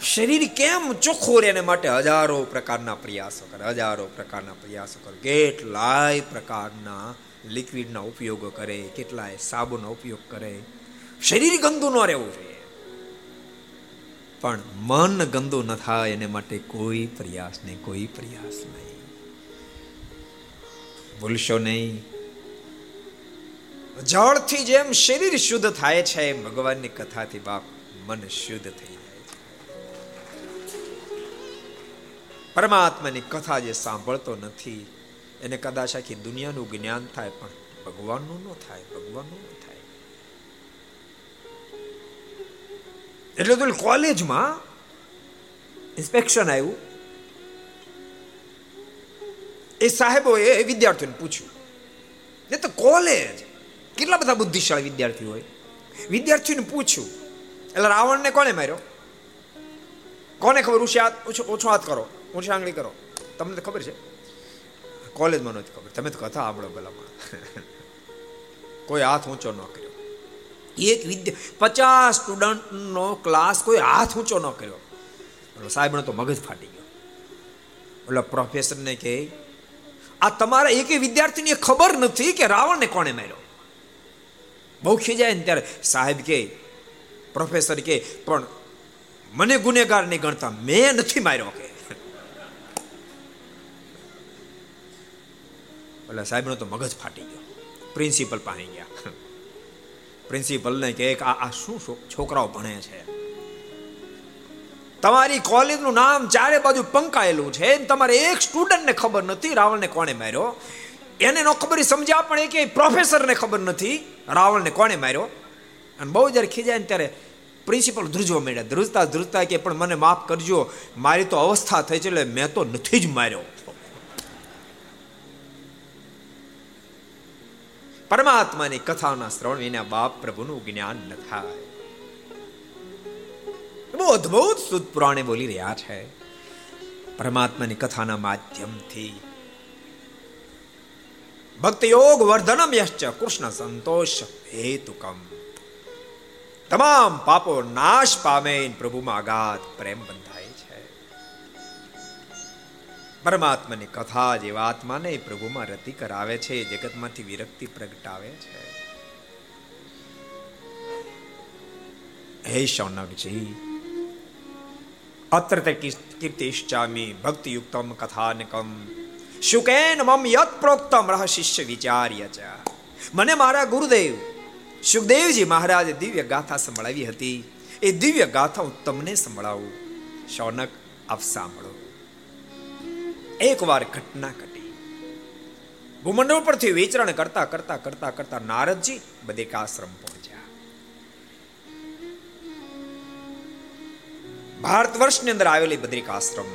શરીર કેમ ચોખ્ખું રહે એને માટે હજારો પ્રકારના પ્રયાસો કરે, હજારો પ્રકારના પ્રયાસો કરે. કેટલાય પ્રકારના લિક્વિડના ઉપયોગો કરે, કેટલાય સાબુનો ઉપયોગ કરે. શરીર ગંદુ ન રહેવું જોઈએ. પણ મન ગંદુ ન થાય એને માટે કોઈ પ્રયાસ નહીં, કોઈ પ્રયાસ નહીં. ભૂલશો નહીં. જળથી જેમ શરીર શુદ્ધ થાય છે ભગવાનની કથાથી બાપ મન શુદ્ધ થઈ જાય છે પરમાત્માની કથા જે સાંભળતો નથી એને કદાચ આખી દુનિયાનું જ્ઞાન થાય, પણ ભગવાનનું ન થાય, ભગવાનનું ન થાય. એટલે તો કોલેજમાં ઇન્સ્પેક્શન આવ્યું. એ સાહેબોએ વિદ્યાર્થીઓને પૂછ્યું, એ તો કોલેજ, કેટલા બધા બુદ્ધિશાળી વિદ્યાર્થીઓ હોય? વિદ્યાર્થીઓને પૂછ્યું એટલે રાવણને કોને માર્યો? કોને ખબર? ઉછી હાથ ઓછો હાથ કરો. ઊંચી આંગળી કરો. તમને તો ખબર છે? કોલેજમાં નથી ખબર. તમે તો કથા સાંભળો ભલામાં [laughs] કોઈ હાથ ઊંચો ન કર્યો. એક વિદ્યા પચાસ સ્ટુડન્ટનો ક્લાસ કોઈ હાથ ઊંચો ન કર્યો. એટલે સાહેબનો તો મગજ ફાટી ગયો. એટલે પ્રોફેસરને કહે, આ તમારા એક વિદ્યાર્થીને ખબર નથી કે રાવણને કોણે માર્યો. બહુ ખીજાય ને ત્યારે સાહેબ કે પ્રોફેસર કે પણ મને ગુનેગાર નહીં ગણતા મેં નથી માર્યો કે. એટલે સાહેબનો તો મગજ ફાટી ગયો. પ્રિન્સિપલ પાસે ગયા. પ્રિન્સિપલને કે આ આ શું છોકરાઓ ભણે છે. તમારી કોલેજનું નામ ચારે બાજુ પંકાયેલું છે. તમારે એક સ્ટુડન્ટને ખબર નથી. રાવણને કોણે માર્યો? એને નો ખબર સમજ્યા પણ એ કે પ્રોફેસરને ખબર નથી. રાવણને કોણે માર્યો? અને બહુ જ્યારે ખીજાય ને ત્યારે પ્રિન્સિપલ ધ્રુજવા માંડ્યા. ધ્રુજતા ધ્રુજતા કે પણ મને માફ કરજો, મારી તો અવસ્થા થઈ છે એટલે મેં તો નથી જ માર્યો. પરમાત્માની કથાના શ્રવણ વિના બાપ પ્રભુનું જ્ઞાન ન થાય. બહુ અદભુત સુદ પુરાણે બોલી રહ્યા છે. પરમાત્માની કથાના માધ્યમથી. ભક્ત યોગ વર્ધનમ યશ્ચ કૃષ્ણ સંતોષ હેતુકમ. તમામ પાપો નાશ પામે પ્રભુમાં આઘાત, પ્રેમ બંધાય છે. પરમાત્માની કથા જેવા પ્રભુમાં રતિ કરાવે છે જગતમાંથી વિરક્તિ પ્રગટાવે છે. હે શૌનકજી, અત્ર કીર્તિશ્ચામી ભક્તિયુક્તમ કથાનકમ, શુકેન મમ યત પ્રોક્તમ રહ શિષ્ય વિચાર્ય ચ. મને મારા ગુરુદેવ સુખદેવજી મહારાજે દિવ્ય ગાથા સંભળાવી હતી. એ દિવ્ય ગાથા હું તમને સંભળાવું. શૌનક, આપ સાંભળો. એકવાર ઘટના ઘટી. ભૂમંડળ પરથી વિચરણ કરતા કરતા કરતા કરતા નારદજી બદ્રિકાશ્રમ પહોંચ્યા. ભારત વર્ષની અંદર આવેલી બદ્રિક આશ્રમ,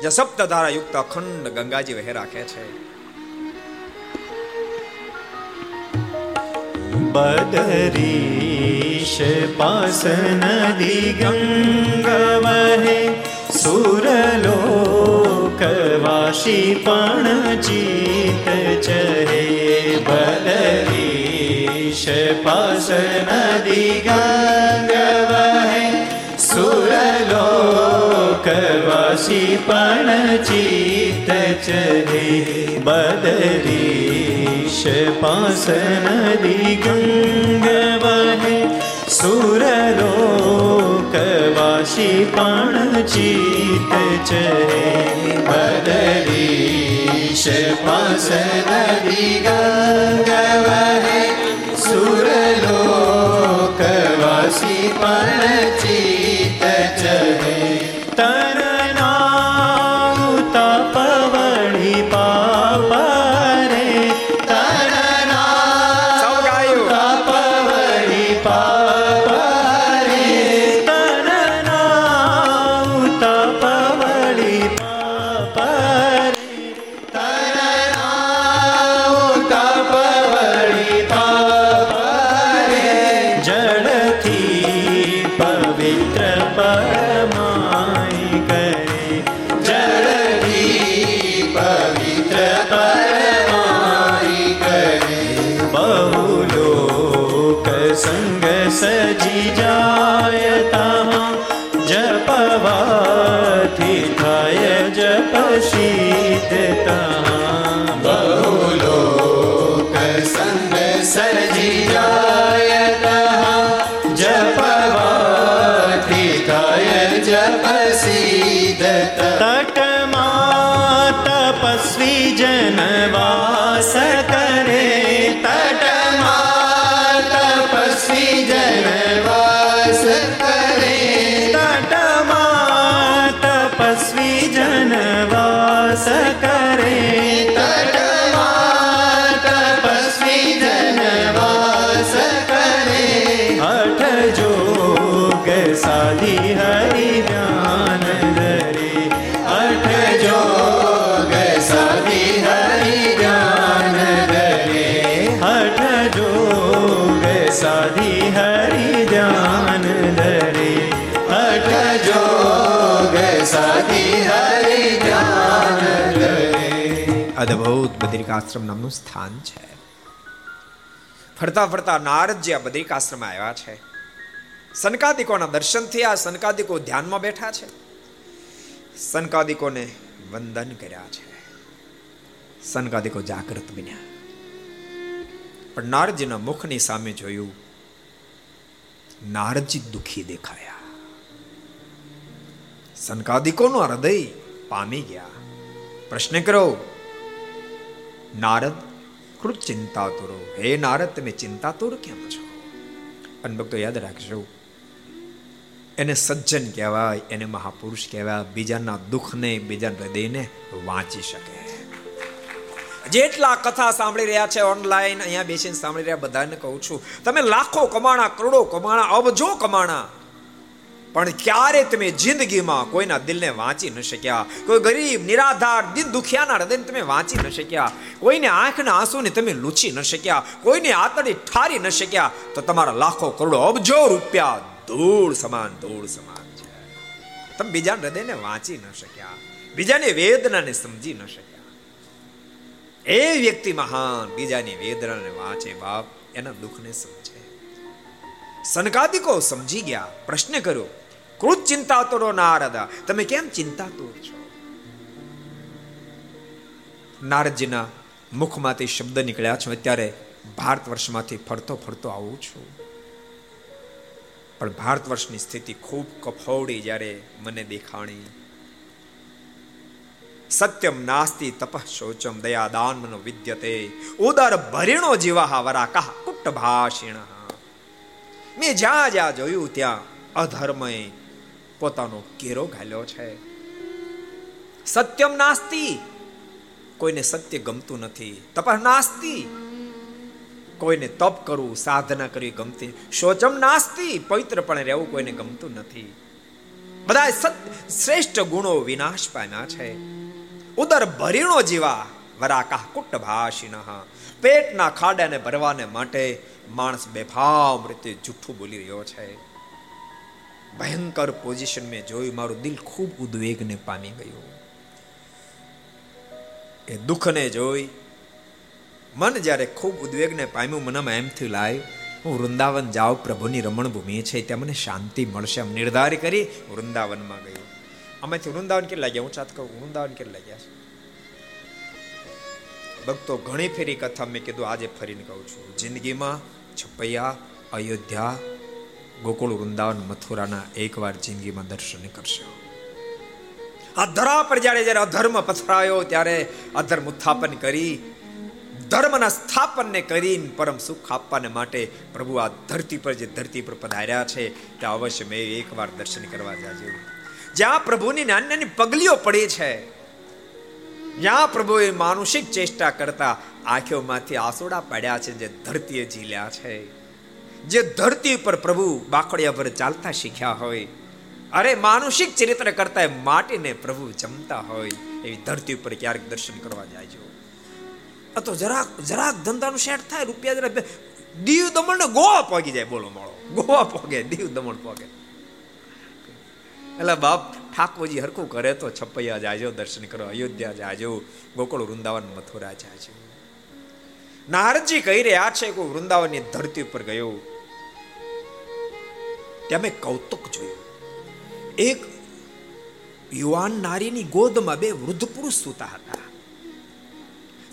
જે સપ્તધારા યુક્ત અખંડ ગંગાજી વહે રાખે છે. બદરીશ પાસ નદી ગંગવહે સુરલોકવાસી પણ ચિત ચહે બદરીશ પાસ નદી ગંગવહે સુરલોકવાસી પણ ચિત ચહે બદરીશ પાસ નદી ગંગવહે સુરલોકવાસી પણ ચિત ચહે બદરીશ પાસ નદી ગંગવહે સાધી હરિ જ્ઞાન ધરે અઠ જોગ સાધી હરિ જ્ઞાન ધરે અઠ જોગ સાધી હરિ જ્ઞાન ધરે હઠ જોગ સાધી હરિ જ્ઞાન ધરે બદ્રિકાશ્રમ નામનું સ્થાન છે ફરતા ફરતા નારદજી આ બદ્રિકાશ્રમ આવ્યા છે સનકાદિકોના દર્શનથી આ સનકાદિકો ધ્યાનમાં બેઠા છે. સનકાદિકોને વંદન કર્યા છે. સનકાદિકો જાગૃત બન્યા. પણ નારદજીના મુખની સામે જોયું નારદજી દુખી દેખાયા. સનકાદિકોનું હૃદય પામી ગયા. પ્રશ્ન કરો નારદ, કૃત ચિંતાતુરો હે. નારદ, તમે ચિંતાતુર કેમ છો? અનભક્તો યાદ રાખજો એને સજ્જન કહેવાય, એને મહાપુરુષ કહેવાય, બીજાના દુઃખને બીજા હૃદયને વાંચી શકે. જેટલા કથા સાંભળી રહ્યા છે ઓનલાઈન અહીંયા બેસીને સાંભળી રહ્યા બધાને કહું છું, તમે લાખો કમાણા, કરોડો કમાણા, અબજો કમાણા, પણ ક્યારે તમે જિંદગીમાં કોઈના દિલને વાંચી ન શક્યા? કોઈ ગરીબ, નિરાધાર દિન દુખિયાના હૃદયને તમે વાંચી ન શક્યા? કોઈને આંખના આંસુને તમે લૂછી ન શક્યા? કોઈને આતડી ઠારી ન શક્યા? તો તમારા લાખો કરોડો અબજો રૂપિયા ધૂળ સમાન ધૂળ સમાન છે. તમે બીજા હૃદયને વાંચી ન શક્યા. બીજાની વેદનાને સમજી ન શક્યા. એ વ્યક્તિ મહાન, બીજાની વેદનાને વાંચે બાપ, એના દુઃખને સમજે. સનકાદિકો સમજી ગયા, પ્રશ્ન કર્યો કૃત ચિંતા તોડો નારદા, તમે કેમ ચિંતા તોડ છો? નારદજીના મુખમાંથી શબ્દ નીકળ્યા છો અત્યારે ભારત વર્ષમાંથી ફરતો ફરતો આવું છું. પણ ભારત વર્ષની સ્થિતિ ખૂબ કફોડી જ્યારે મને દેખાણી. સત્યમ નાસ્તિ તપઃ શોચમ દયાદાન મનો વિદ્યતે, ઉદર ભરીણો જીવા વરા કહ કુટ ભાષિણ મેં જ્યાં જ્યાં જોયું ત્યાં અધર્મએ પોતાનો કેરો ઘાલ્યો છે. સત્યમ નાસ્તિ, કોઈને સત્ય ગમતું નથી. તપઃ નાસ્તિ કોઈને તપ કરવું, સાધના કરવી ગમતી. શોચમ નાસ્તી, પવિત્રપણે રહેવું કોઈને ગમતું નથી. બધા શ્રેષ્ઠ ગુણો વિનાશ પામ્યા છે. ઉદર ભરીણો જીવા વરાકા કુટ ભાષિણ પેટના ખાડાને ભરવાને માટે માણસ બેફામ રીતે જૂઠું બોલી રહ્યો છે. ભયંકર પોઝિશન મેં જોયું, મારું દિલ ખૂબ ઉદ્વેગને પામી ગયું. એ દુઃખને જોઈ મન જ્યારે ખૂબ ઉદ્વેગને પામ્યું, મનમાં એમ થયું, લાય, હું વૃંદાવન જાઉં, પ્રભુની રમણ ભૂમિ છે, ત્યાં મને શાંતિ મળશે. એમ નિર્ધાર કરી વૃંદાવનમાં ગયો. આમાંથી વૃંદાવન કેટલા ગયા? હું ચાત કહું, વૃંદાવન કેટલા ગયા છે? ભક્તો ઘણી ફેરી કથા મેં કીધું, આજે ફરીને કહું છું. જિંદગીમાં છપૈયા, અયોધ્યા, ગોકુળ વૃંદાવન મથુરાના એકવાર જિંદગીમાં દર્શન કરશો. આ ધરા પર જ્યારે જ્યારે અધર્મ પથરાયો, ત્યારે અધર્મ ઉત્થાપન કરી ધર્મના સ્થાપનને કરીને પરમ સુખ આપવાને માટે પ્રભુ આ ધરતી પર જે ધરતી પર પધાર્યા છે ત્યાં અવશ્ય મેં એકવાર દર્શન કરવા જાજો. જ્યાં પ્રભુની નાની નાની પગલીઓ પડી છે જ્યાં પ્રભુએ માનુષિક ચેષ્ટા કરતા આંખોમાંથી આસોડા પડ્યા છે, જે ધરતીએ ઝીલ્યા છે. જે ધરતી પર પ્રભુ બાકડિયા પર ચાલતા શીખ્યા હોય, અરે માનુષિક ચરિત્ર કરતા માટીને પ્રભુ જમતા હોય, એવી ધરતી ઉપર ક્યારેક દર્શન કરવા જાય તો જરાક જરાક ધંધાનું શેઠ થાય, રૂપિયા જરા દીવ દમણ ને ગોવા પોગી જાય, બોલો માળો. ગોવા પોગે, દીવ દમણ પોગે. એટલે બાપ ઠાકોરજી હરખું કરે તો છપૈયા જાજો, દર્શન કરો, અયોધ્યા જાજો, ગોકુળ વૃંદાવન મથુરા જાજો. નારદજી કહી રહ્યા છે કે વૃંદાવનની ધરતી ઉપર ગયો. ત્યાં મેં કૌતુક જોયું. એક યુવાન નારીની ગોદમાં બે વૃદ્ધ પુરુષ સૂતા હતા.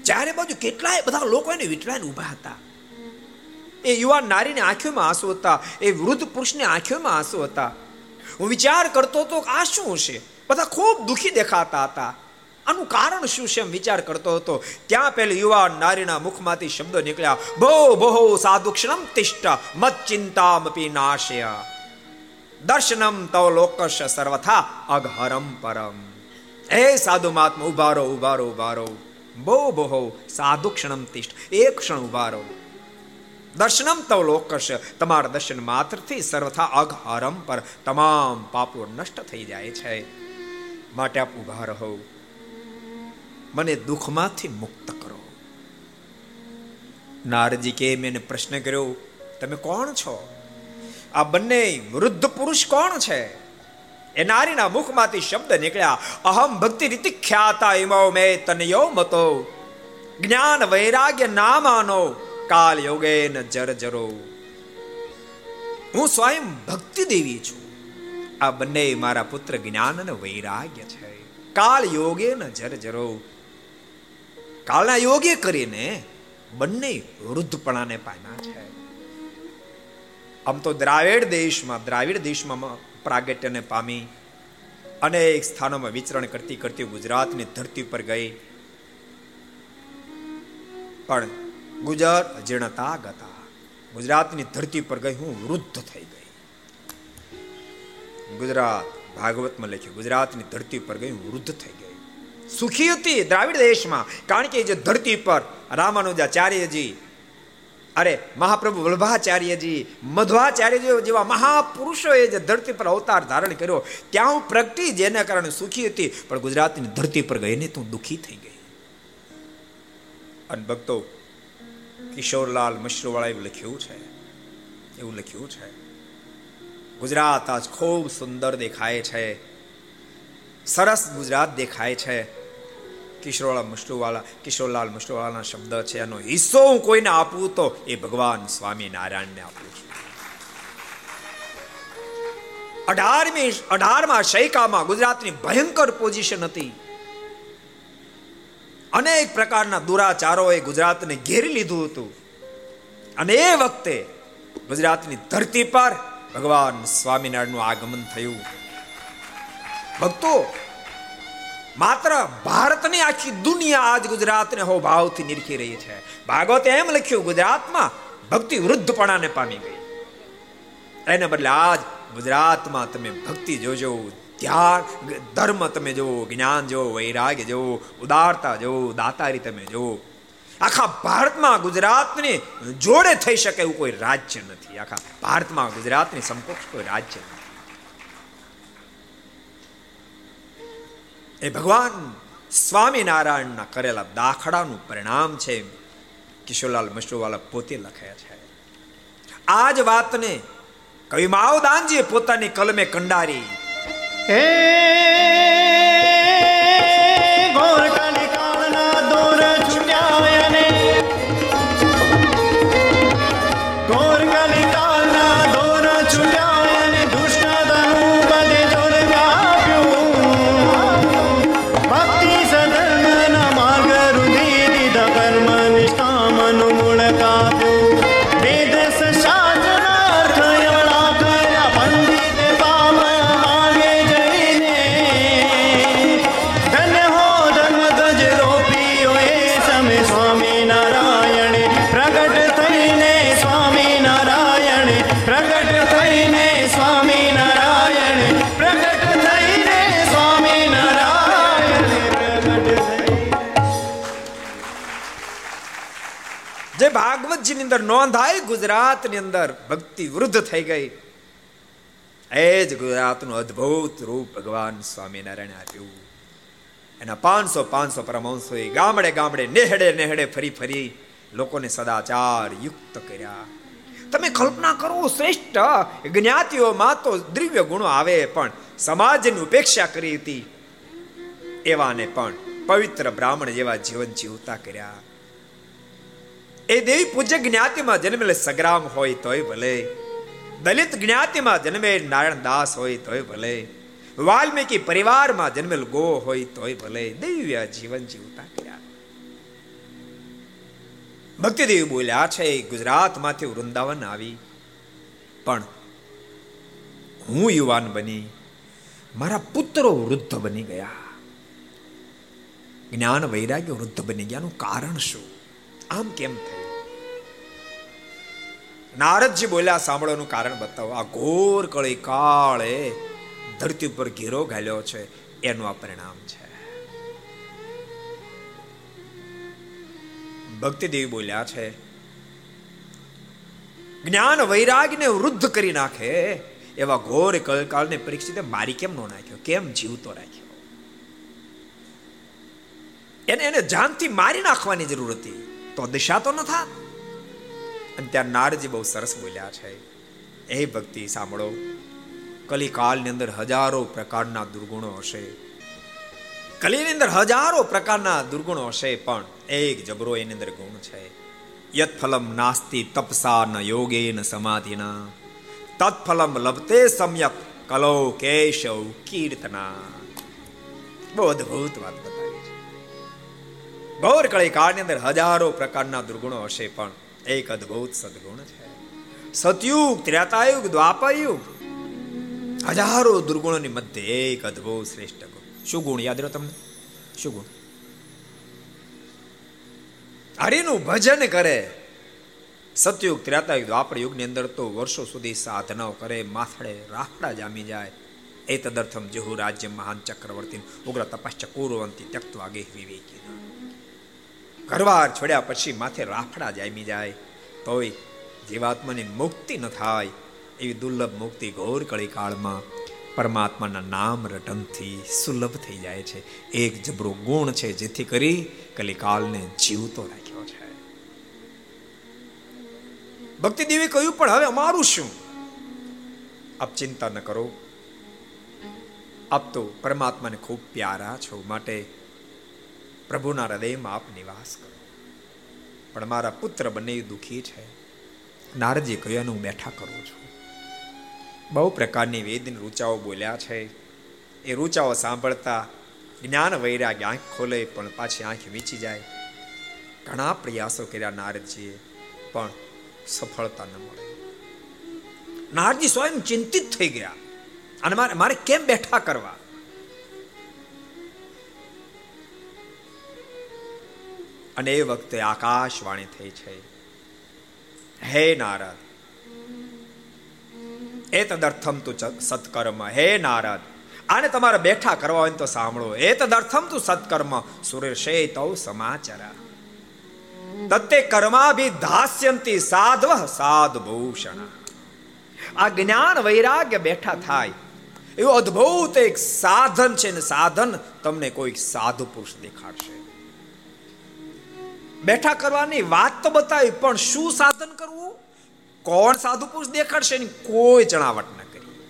ચારે બાજુ કેટલાય બધા લોકો એને વિટલાઈને ઊભા હતા. એ યુવાન નારીની આંખોમાં આંસુ હતા, એ વૃદ્ધ પુરુષની આંખોમાં આંસુ હતા. હું વિચાર કરતો હતો આ શું છે બધા ખૂબ દુઃખી દેખાતા હતા. આનું કારણ શું છે એમ વિચાર કરતો હતો. ત્યાં પેલી યુવાન નારીના મુખમાંથી શબ્દો નીકળ્યા. બહુ બહુ સાધુક્ષણમ તિષ્ઠ, મત ચિંતામપી નાશય. દર્શનમ તવ લોકશ સર્વથા અઘહરમ પરમ. હે સાધુ મહાત્મા, ઉભારો ઉભારો ઉભારો. બહુ બહુ સાધુ ક્ષણમ તિષ્ઠ. એક ક્ષણ ઉભારો દર્શનમ તવ લોકશ તમારા દર્શન માત્રથી સર્વથા અઘહરમ પર તમામ પાપો નષ્ટ થઈ જાય છે. માટે આપ ઊભા રહો. મને દુઃખમાંથી મુક્ત કરો. નારજી કે મેં પ્રશ્ન કર્યો, તમે કોણ છો? આ બંને વૃદ્ધ પુરુષ કોણ છે? એ નારીના મુખમાંથી શબ્દ નીકળ્યા, અહમ ભક્તિ રીતિ ખ્યાતા ઇમો મે તનયો મતો. જ્ઞાન વૈરાગ્ય નામાનો કાલ યોગે ન જરો હું સ્વયં ભક્તિ દેવી છું. આ બંને મારા પુત્ર જ્ઞાન અને વૈરાગ્ય છે. કાળ યોગે ન જરો કાળના યોગે કરીને બંને વૃદ્ધપણાને પામ્યા છે. આમ તો દ્રાવિડ દેશમાં દ્રાવિડ દેશમાં પ્રાગટ્યને પામી અનેક સ્થાનોમાં વિચરણ કરતી કરતી ગુજરાતની ધરતી પર ગઈ. પણ ગુજરાત અજીર્ણતા ગતા. ગુજરાતની ધરતી પર ગઈ હું વૃદ્ધ થઈ ગઈ. ગુજરાત ભાગવતમાં લખ્યું, ગુજરાતની ધરતી પર ગઈ હું વૃદ્ધ થઈ ગઈ. સુખી હતી દ્રાવિડ દેશમાં, કારણ કે જે ધરતી પર રામાનુજાચાર્યજી અરે મહાપ્રભુ વલ્ભાચાર્યજી, મધ્વાચાર્યજી જેવા મહાપુરુષોએ જે ધરતી પર અવતાર ધારણ કર્યો, ત્યાં હું પ્રગટી જેના કારણે સુખી હતી, પણ ગુજરાતની ધરતી પર ગઈને તું દુખી થઈ ગઈ. અને ભક્તો, કિશોરલાલ મશરૂવાળા એવું લખ્યું છે, એવું લખ્યું છે, ગુજરાત આજ ખૂબ સુંદર દેખાય છે, સરસ ગુજરાત દેખાય છે કિશોરવાળા મસ્ટુવાળા કિશોરલાલ મસ્ટુવાળાના શબ્દ છે એનો હિસ્સો હું કોઈને આપું તો એ ભગવાન સ્વામિનારાયણને આપું છું. અઢારમી અઢારમાં શૈકામાં ગુજરાતની ભયંકર પોઝિશન હતી. અનેક પ્રકારના દુરાચારોએ ગુજરાતને ઘેરી લીધું હતું. અને એ વખતે ગુજરાતની ધરતી પર ભગવાન સ્વામિનારાયણનું આગમન થયું. ભક્તો માત્ર ભારતની આખી દુનિયા આજ ગુજરાતને હો ભાવથી નિરખી રહી છે. ભાગવતે એમ લખ્યું, ગુજરાતમાં ભક્તિ વૃદ્ધપણાને પામી ગઈ. એને બદલે આજ ગુજરાતમાં તમે ભક્તિ જોજો ધ્યાન ધર્મ તમે જોવો જ્ઞાન જોવો વૈરાગ્ય જોવો ઉદારતા જોવો દાતારી તમે જોવો આખા ભારતમાં ગુજરાતની જોડે થઈ શકે એવું કોઈ રાજ્ય નથી. આખા ભારતમાં ગુજરાતની સમકક્ષ કોઈ રાજ્ય નથી. એ ભગવાન, સ્વામિનારાયણના કરેલા દાખલાનું પરિણામ છે કિશોરલાલ મશરૂવાલા પોતે લખે છે. આ જ વાતને કવિ માવદાનજીએ પોતાની કલમે કંડારી. હે ભાગવતજીની અંદર નોંધાય, ગુજરાતની અંદર ભક્તિ વૃદ્ધ થઈ ગઈ. એ જ ગુજરાતનું અદ્ભુત રૂપ ભગવાન સ્વામિનારાયણ આપ્યું. એના પાંચસો પાંચસો પરમહંસો ગામડે ગામડે નેહડે નેહડે ફરી ફરી લોકોને સદાચાર યુક્ત કર્યા. તમે કલ્પના કરો, શ્રેષ્ઠ જ્ઞાતિઓમાં તો દ્રવ્ય ગુણો આવે, પણ સમાજની ઉપેક્ષા કરી હતી. એવાને પણ પવિત્ર બ્રાહ્મણ જેવા જીવન જીવતા કર્યા. એ દેવી પૂજ્ય જ્ઞાતિમાં જન્મેલ સગ્રામ હોય તોય ભલે. દલિત જ્ઞાતિમાં જન્મે નારાયણ દાસ હોય તોય ભલે. વાલ્મીકી પરિવારમાં જન્મેલ ગો હોય તોય ભલે. દિવ્ય જીવન જીવતા કર્યા. ભક્તિદેવી બોલ્યા છે, ગુજરાતમાંથી વૃંદાવન આવી. પણ હું યુવાન બની. મારા પુત્રો વૃદ્ધ બની ગયા. જ્ઞાન વૈરાગ્ય વૃદ્ધ બની ગયાનું કારણ શું? આમ કેમ થયું? નારદજી બોલ્યા, સાંભળવાનું કારણ બતાવો. આ ઘોર કળી કાળે ધરતી ઉપર ઘેરો ઘાલ્યો છે. એનું આ પરિણામ છે. ભક્તિ દેવી બોલ્યા છે, જ્ઞાન વૈરાગને વૃદ્ધ કરી નાખે. એવા ઘોર કલકાળને પરીક્ષિતે મારી કેમ નો નાખ્યો? કેમ જીવતો રાખ્યો? એને એને જાનથી મારી નાખવાની જરૂર હતી. તો દિશા તો ન થાત? અને ત્યાં નારજી બહુ સરસ બોલ્યા છે. એ ભક્તિ, સાંભળો. કલિકાલની અંદર હજારો પ્રકારના દુર્ગુણો હશે. કલીની અંદર હજારો પ્રકારના દુર્ગુણો હશે, પણ એક જબરો એની અંદર ગુણ છે. યત ફલમ નાસ્તિ તપસા ન યોગે ન સમાધિના. તત્ફલમ લભતે સમ્યક કલો કેશવ કીર્તના. બહુ અદભુત વાત ગૌર કળી કાળની અંદર હજારો પ્રકારના દુર્ગુણો હશે, પણ એક અદ્ભુત સદગુણ છે. સતયુગ, ત્રેતાયુગ, દ્વાપરયુગ. હજારો દુર્ગુણોની મધ્ય એક અદ્ભુત શ્રેષ્ઠ ગુણ. શું ગુણ યાદ રહ્યો તમને? શું ગુણ? હરિનું ભજન કરે. સતયુગ, ત્રેતાયુગ દ્વાપર યુગની અંદર તો વર્ષો સુધી સાધનાઓ કરે, માથડે રાફડા જામી જાય. એ તદર્થમ જેહુ રાજ્ય મહાન ચક્રવર્તી ઉગ્ર તપશ્ચ કુરવંતી ત્યક્તવા વિવેકી ઘરવાર છોડ્યા પછી માથે રાફડા જામી જાય. તોય જીવાત્માની મુક્તિ ન થાય એવી દુર્લભ મુક્તિ ઘોર કળી કાળમાં પરમાત્માના નામ રટનથી સુલભ થઈ જાય છે. એક જબરો ગુણ છે જેથી કરી કલિકાલને જીવતો રાખ્યો છે. ભક્તિ દેવી કહ્યું, પણ હવે અમારું શું? આપ ચિંતા ન કરો. આપ તો પરમાત્માને ખૂબ પ્યારા છો. માટે પ્રભુના હૃદયમાં આપ નિવાસ કરો. પણ મારા પુત્ર બંને દુઃખી છે. નારજી કહ્યું હું બેઠા કરું છું. બહુ પ્રકારની વેદની રૂચાઓ બોલ્યા છે. એ રૂચાઓ સાંભળતા જ્ઞાન વૈરાગ્ય આંખ ખોલે, પણ પાછી આંખ વીચી જાય. ઘણા પ્રયાસો કર્યા નારદજીએ, પણ સફળતા ન મળે. નારજી સ્વયં ચિંતિત થઈ ગયા. અને મારે મારે કેમ બેઠા કરવા? અને એ વખતે આકાશવાણી થઈ છે. હે નારદ. એ તદર્થમ તું સત્કર્મ. હે નારદ. આને તમારે બેઠા કરવા હોય તો સાંભળો. એ તદર્થમ તું સત્કર્મ. સુરેશે તૌ સમાચાર. તત્તે કર્માભી ધાસ્યંતી સાધવ સાધભૂષણ. આ જ્ઞાન વૈરાગ્ય બેઠા થાય. એવું અદ્ભુત એક સાધન છે ને સાધન તમને કોઈ સાધુ પુરુષ દેખાડશે. બેઠા કરવાની વાત તો બતાવી, પણ શું સાધન કરવું? કોણ સાધુ પુરુષ દેખાડશે એની કોઈ જણાવટ ન કરી.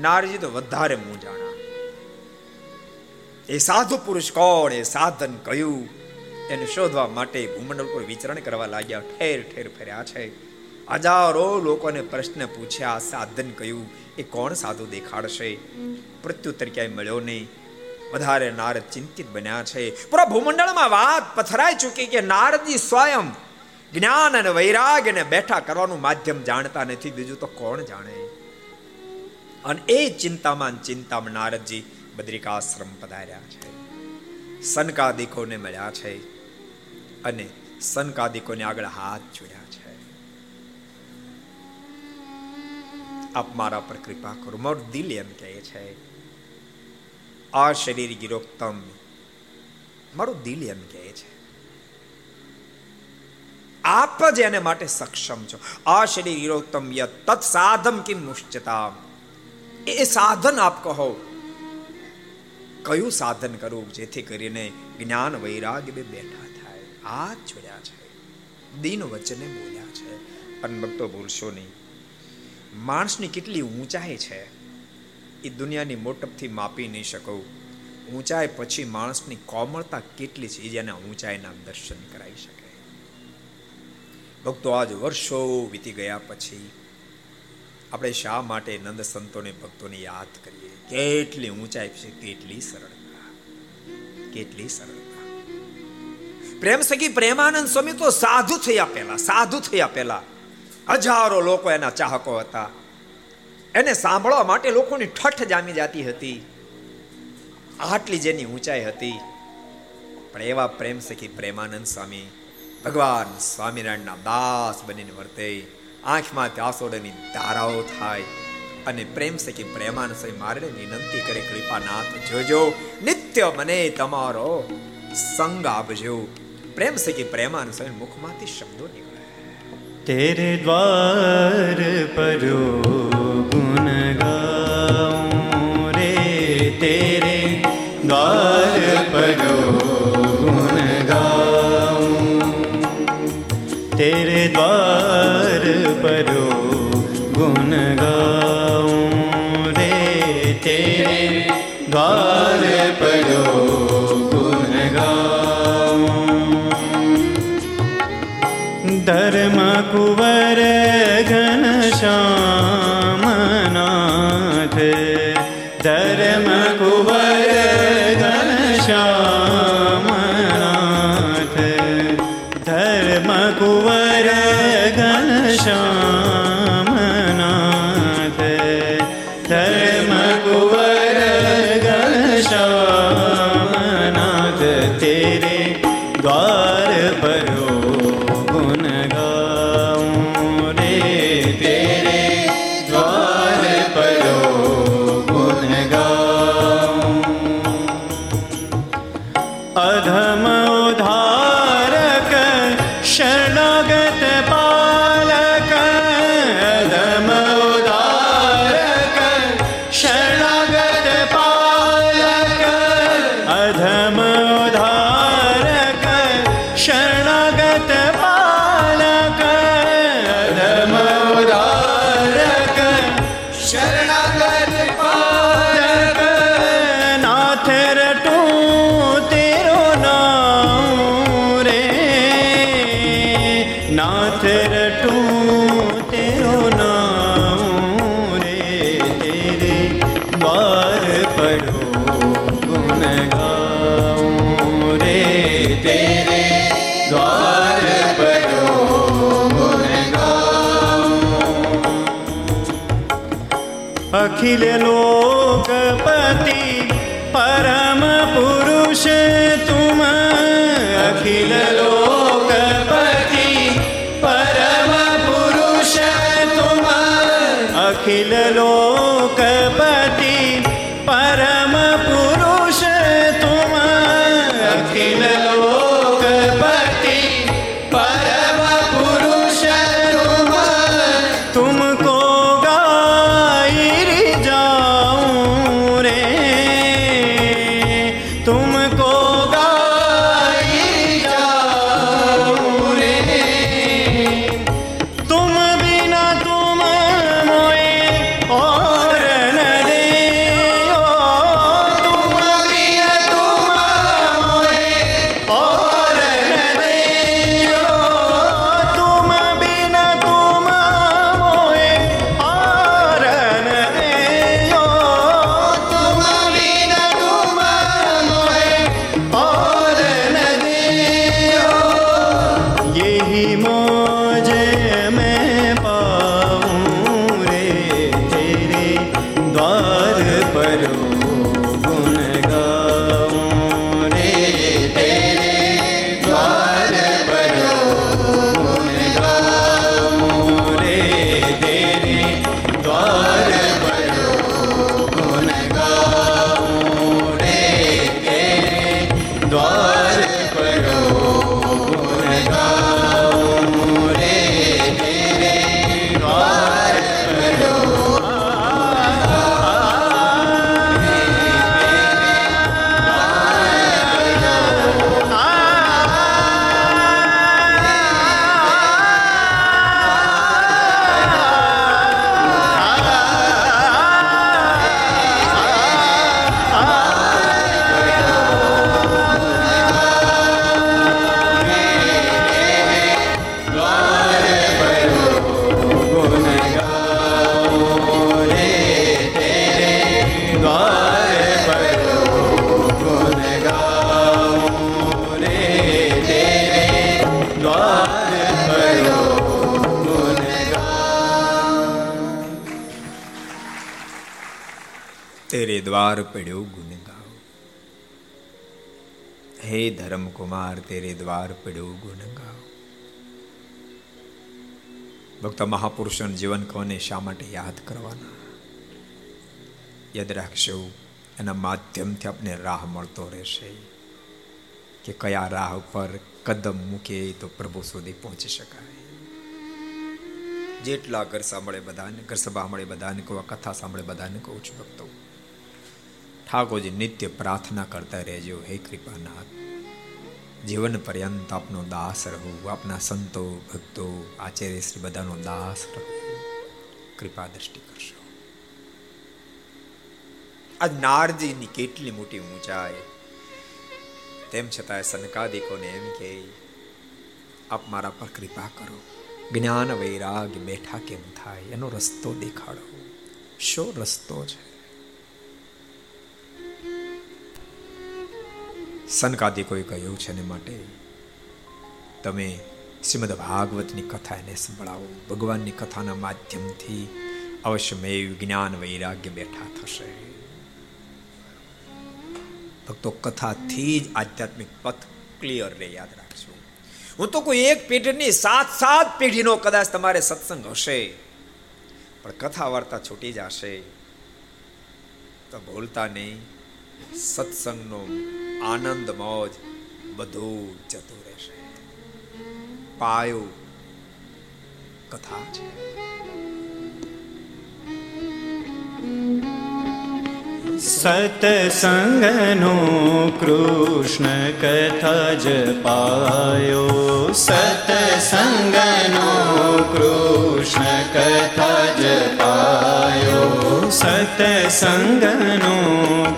નારજી તો વધારે મૂંઝાણા. એ સાધુ પુરુષ કોણ? એ સાધન કયું? એને શોધવા માટે ભૂમંડળ પર વિચરણ કરવા લાગ્યા, ઠેર ઠેર ફર્યા છે. હજારો લોકોને પ્રશ્ન પૂછ્યા સાધન કયું? એ કોણ સાધુ દેખાડશે? પ્રત્યુત્તર ક્યાંય મળ્યો નહીં. વધારે નારદ ચિંતિત બન્યા છે. પૂરા ભૂમંડળમાં વાત પથરાઈ ચૂકી કે નારદજી સ્વયં જ્ઞાન અને વૈરાગ્ય ને બેઠા કરવાનું માધ્યમ જાણતા નથી. બીજું તો કોણ જાણે? અને એ ચિંતામાં ચિંતામાં નારદજી બદ્રિકાશ્રમ પધાર્યા છે. સનકાદિકોને મળ્યા છે અને સનકાદિકોને આગળ હાથ જોડ્યા છે. આપ મારા પર કૃપા કરો. મારું દિલ એમ કહે છે આ શરીર ગિરોક્તમ. મારું દિલ એમ કહે છે. આપ જ એને માટે સક્ષમ છો. આ શરીર ગિરોક્તમ ય તત સાધમ કિમ મુશ્ચતા એ સાધન આપ કહો. કયું સાધન કરવું જેથી કરીને જ્ઞાન વૈરાગ્ય બે બેઠા થાય. આ છોડ્યા છે. દિન વચને બોલ્યા છે. પણ ભક્તો ભૂલશો નહીં. માણસની કેટલી ઊંચાઈ છે. એ દુનિયાની મોટપથી માપી નહીં શકો. ઊંચાઈ પછી માણસની કોમળતા કેટલી છે જેને ઊંચાઈના દર્શન કરાવી શકે. ભક્તો, આજ વર્ષો વીતી ગયા પછી આપણે શા માટે નંદ સંતોને ભક્તોને યાદ કરીએ? કેટલી ઊંચાઈ છે, કેટલી સરળતા. કેટલી સરળતા. પ્રેમ સખી પ્રેમાનંદ સ્વામી તો સાધુ થયા પહેલા, સાધુ થયા પહેલા. હજારો લોકો એના ચાહકો હતા. એને સાંભળવા માટે લોકોની ઠઠ જામી જતી હતી. આટલી જેની ઊંચાઈ હતી. પણ એવા પ્રેમ સખી પ્રેમાનંદ સ્વામી, ભગવાન સ્વામિનારાયણના દાસ બનીને વર્તે. આંખમાં આસોડની ધારાઓ થાય. અને પ્રેમ સખી પ્રેમાનંદ સ્વામી મારે વિનંતી કરે, કૃપાનાથ, જોજો, નિત્ય મને તમારો સંગ આપજો. પ્રેમ સખી પ્રેમાનંદ સ્વામી મુખમાંથી શબ્દો નીકળે. तेरे द्वार परो गुण गाऊं रे तेरे द्वार परो Filelo. દ્વાર પર કુમાર દ્વાર પડ્યો ગુણ ગાવ ભક્ત મહાપુરુષોનું જીવન કોને શા માટે યાદ કરવાના યાદ રાખશો એના માધ્યમથી આપને રાહ મળતો રહેશે કે કયા રાહ ઉપર કદમ મૂકે તો પ્રભુ સુધી પહોંચી શકાય જેટલા ઘર સાંભળે બધાને ઘર સભા સાંભળે બધાને કહું કથા સાંભળે બધાને કહું છું ભક્તો ઠાકોરજી નિત્ય પ્રાર્થના કરતા રહેજો હે કૃપાનાથ જીવન પર્યંત આપનો દાસ રહું, આપના સંતો, ભક્તો, આચાર્ય શ્રી બધાનો દાસ રહું. કૃપા દ્રષ્ટિ કરશો. આ નારજીની કેટલી મોટી ઊંચાઈ. તેમ છતાં સનકાદિકોને એમ કે આપ મારા પર કૃપા કરો. જ્ઞાન વૈરાગ બેઠા કેમ થાય? એનો રસ્તો દેખાડો. શો રસ્તો છે? સનકાદિકોએ કહ્યું છે ને માટે, તમે શ્રીમદ ભાગવતની કથા એને સંભળાવો. ભગવાનની કથાના માધ્યમથી અવશ્ય અવશ્યમેવ જ્ઞાન વૈરાગ્ય બેઠા થશે. ભક્તો, કથાથી જ આધ્યાત્મિક પથ ક્લિયર રહે યાદ રાખજો. હું તો કોઈ એક પેઢીની સાત સાત પેઢીનો કદાચ તમારે સત્સંગ હશે, પણ કથા વાર્તા છૂટી જશે. તો ભૂલતા નહીં, સત્સંગનો આનંદ મોજ બધું જતું રહેશે. પાયો કથા છે. સતસંગનો કૃષ્ણ કથા જ પાયો સતસંગનો કૃષ્ણ કથા જ પાયો સતસંગનો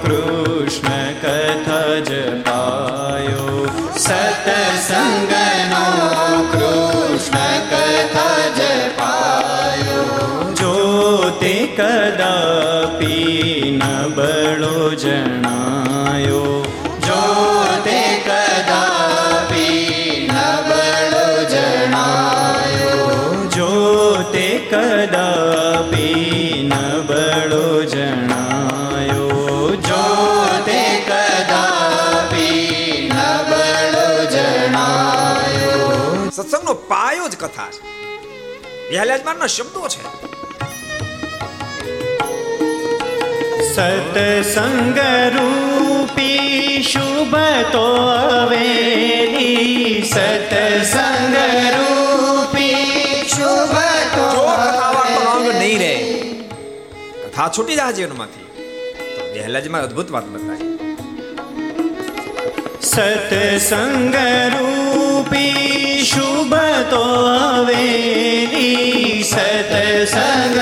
કૃષ્ણ જ પાયો સતસંગનો કૃષ્ણ કથા જ પાયો જો તે કદાપી પાયો જ કથા છે. વ્યાલાજમાનના શબ્દો છે. સતસંગ રૂપી શુભ તો અવેલી. સતસંગ રૂપી શુભ તો નહીં રહે કથા છૂટી જાય જીવનમાંથી તો વહેલાજમાં અદ્ભુત વાત બતાવી. સતસંગ રૂપી શુભ તો અવેલી સતસંગ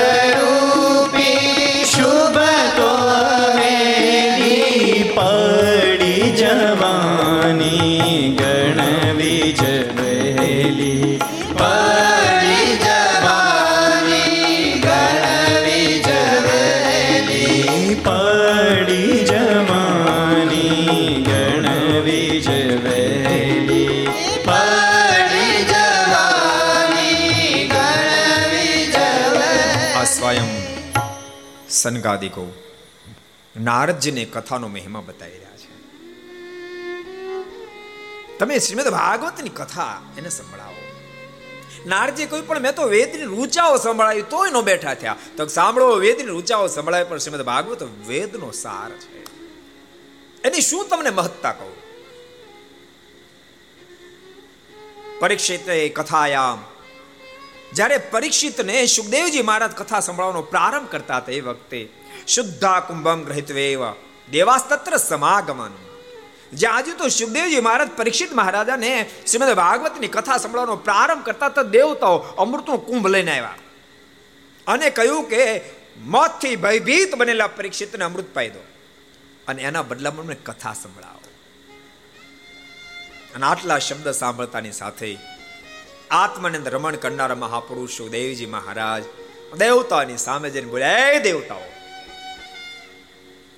સનકાદિકો નારદજીને કથાનો મહિમા બતાવી રહ્યા છે. તમે શ્રીમદ ભાગવતની કથા એને સંભળાવો. નારજી કોઈ પણ મેં તો વેદની રૂચાઓ સંભળાવી, તોય નો બેઠા થયા. તો સાંભળો, વેદની રૂચાઓ સંભળાય, પણ શ્રીમદ ભાગવત વેદનો સાર છે. એની શું તમને મહત્તા કહું? પરીક્ષિત કથાયામ જ્યારે પરીક્ષિતને સુખદેવજી મહારાજ કથા સંભળાવવાનો પ્રારંભ કરતા હતા એ વખતે શુદ્ધા કુંભમ ગ્રહિતવેવ દેવાસ્તત્ર સમાગમન. જ્યાં આજે તો સુખદેવજી મહારાજ પરીક્ષિત મહારાજાને શ્રીમદ ભાગવતની કથા સંભળાવવાનો પ્રારંભ કરતા તો દેવતાઓ અમૃતનો કુંભ લઈને આવ્યા. અને કહ્યું કે મોતથી ભયભીત બનેલા પરીક્ષિતને અમૃત પાઈ દો અને એના બદલામાં મને કથા સંભળાવો. અને આટલા શબ્દ સાંભળતાની સાથે આત્માનંદ રમણ કરનારા મહાપુરુષો, દેવજી મહારાજ, દેવતાની સામે જઈને બોલ્યા એ દેવતાઓ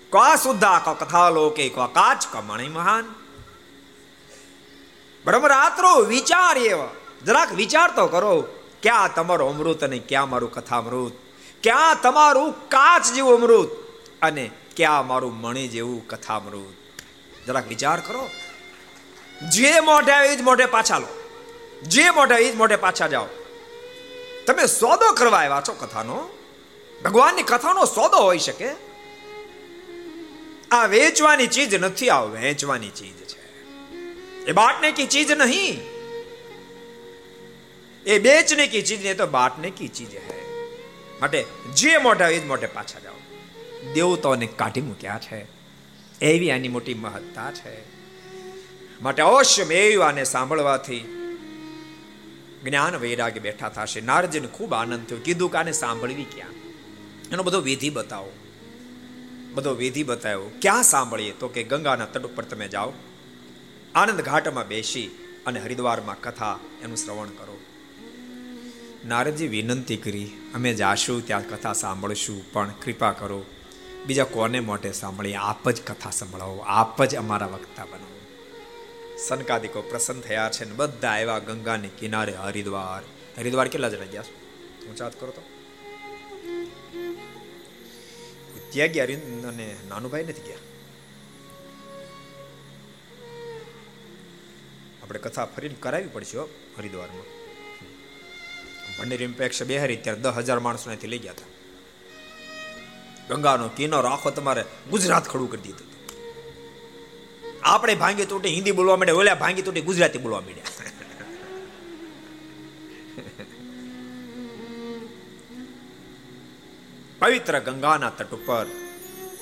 કા સુદ્ધા કા કથા લોકે કા કાચ કા મણિ મહાન? બ્રહ્મરાત્રો વિચાર એવા. જરાક વિચાર તો કરો, ક્યાં તમારું અમૃત અને ક્યાં મારું કથા અમૃત ક્યાં તમારું કાચ જેવું અમૃત? અને ક્યાં મારું મણિ જેવું કથા અમૃત જરાક વિચાર કરો. જે મોઢે આવે જ મોઢે પાછા લો. જે મોઢે એ જ મોઢે પાછા જાઓ. તમે સોદો કરવા આવ્યા છો કથાનો? ભગવાનની કથાનો સોદો હોઈ શકે? આ વેચવાની ચીજ નથી, આ વેચવાની ચીજ છે. એ બાટને કી ચીજ નહીં. એ બેચને કી ચીજ નહીં તો બાટને કી ચીજ હે. માટે જે મોઢા એ જ મોઢે પાછા જાઓ. દેવતાઓને કાઢી મૂક્યા છે. એવી આની મોટી મહત્તા છે. માટે અવશ્ય મેવ આને સાંભળવાથી જ્ઞાન વૈરાગ્ય બેઠા થશે. નારજીને ખૂબ આનંદ થયો. કીધું કે આને સાંભળવી ક્યાં? એનો બધો વિધિ બતાવો. બધો વિધિ બતાવ્યો. ક્યાં સાંભળીએ? તો કે ગંગાના તટ ઉપર તમે જાઓ. આનંદ ઘાટમાં બેસી અને હરિદ્વારમાં કથા એનું શ્રવણ કરો. નારદજી વિનંતી કરી. અમે જાશું, ત્યાં કથા સાંભળશું, પણ કૃપા કરો. બીજા કોને મોટે સાંભળીએ? આપ જ કથા સંભળાવો. આપ જ અમારા વક્તા બનાવો સનકાદિકો પ્રસન્ન થયા છે ને બધા આવ્યા ગંગાને કિનારે હરિદ્વાર. હરિદ્વાર કેટલા જણા ગયા ઊંચાત કરો તો? ત્યાં ગયા અરવિંદ અને નાનુભાઈ નથી ગયા? આપણે કથા ફરીને કરાવી પડશે હો હરિદ્વારમાં. ભંડેરી ઇમ્પેક્ટ બે હરી ત્યારે દસ હજાર માણસો અહીંથી લઈ ગયા હતા. ગંગાનો કિનારો આખો તમારે ગુજરાત ખડું કરી દીધું. આપણે ભાંગી તૂટી હિન્દી બોલવા માંડે ઓલા ભાંગી તૂટી ગુજરાતી બોલવા માંડ્યા. પવિત્ર ગંગાના તટ ઉપર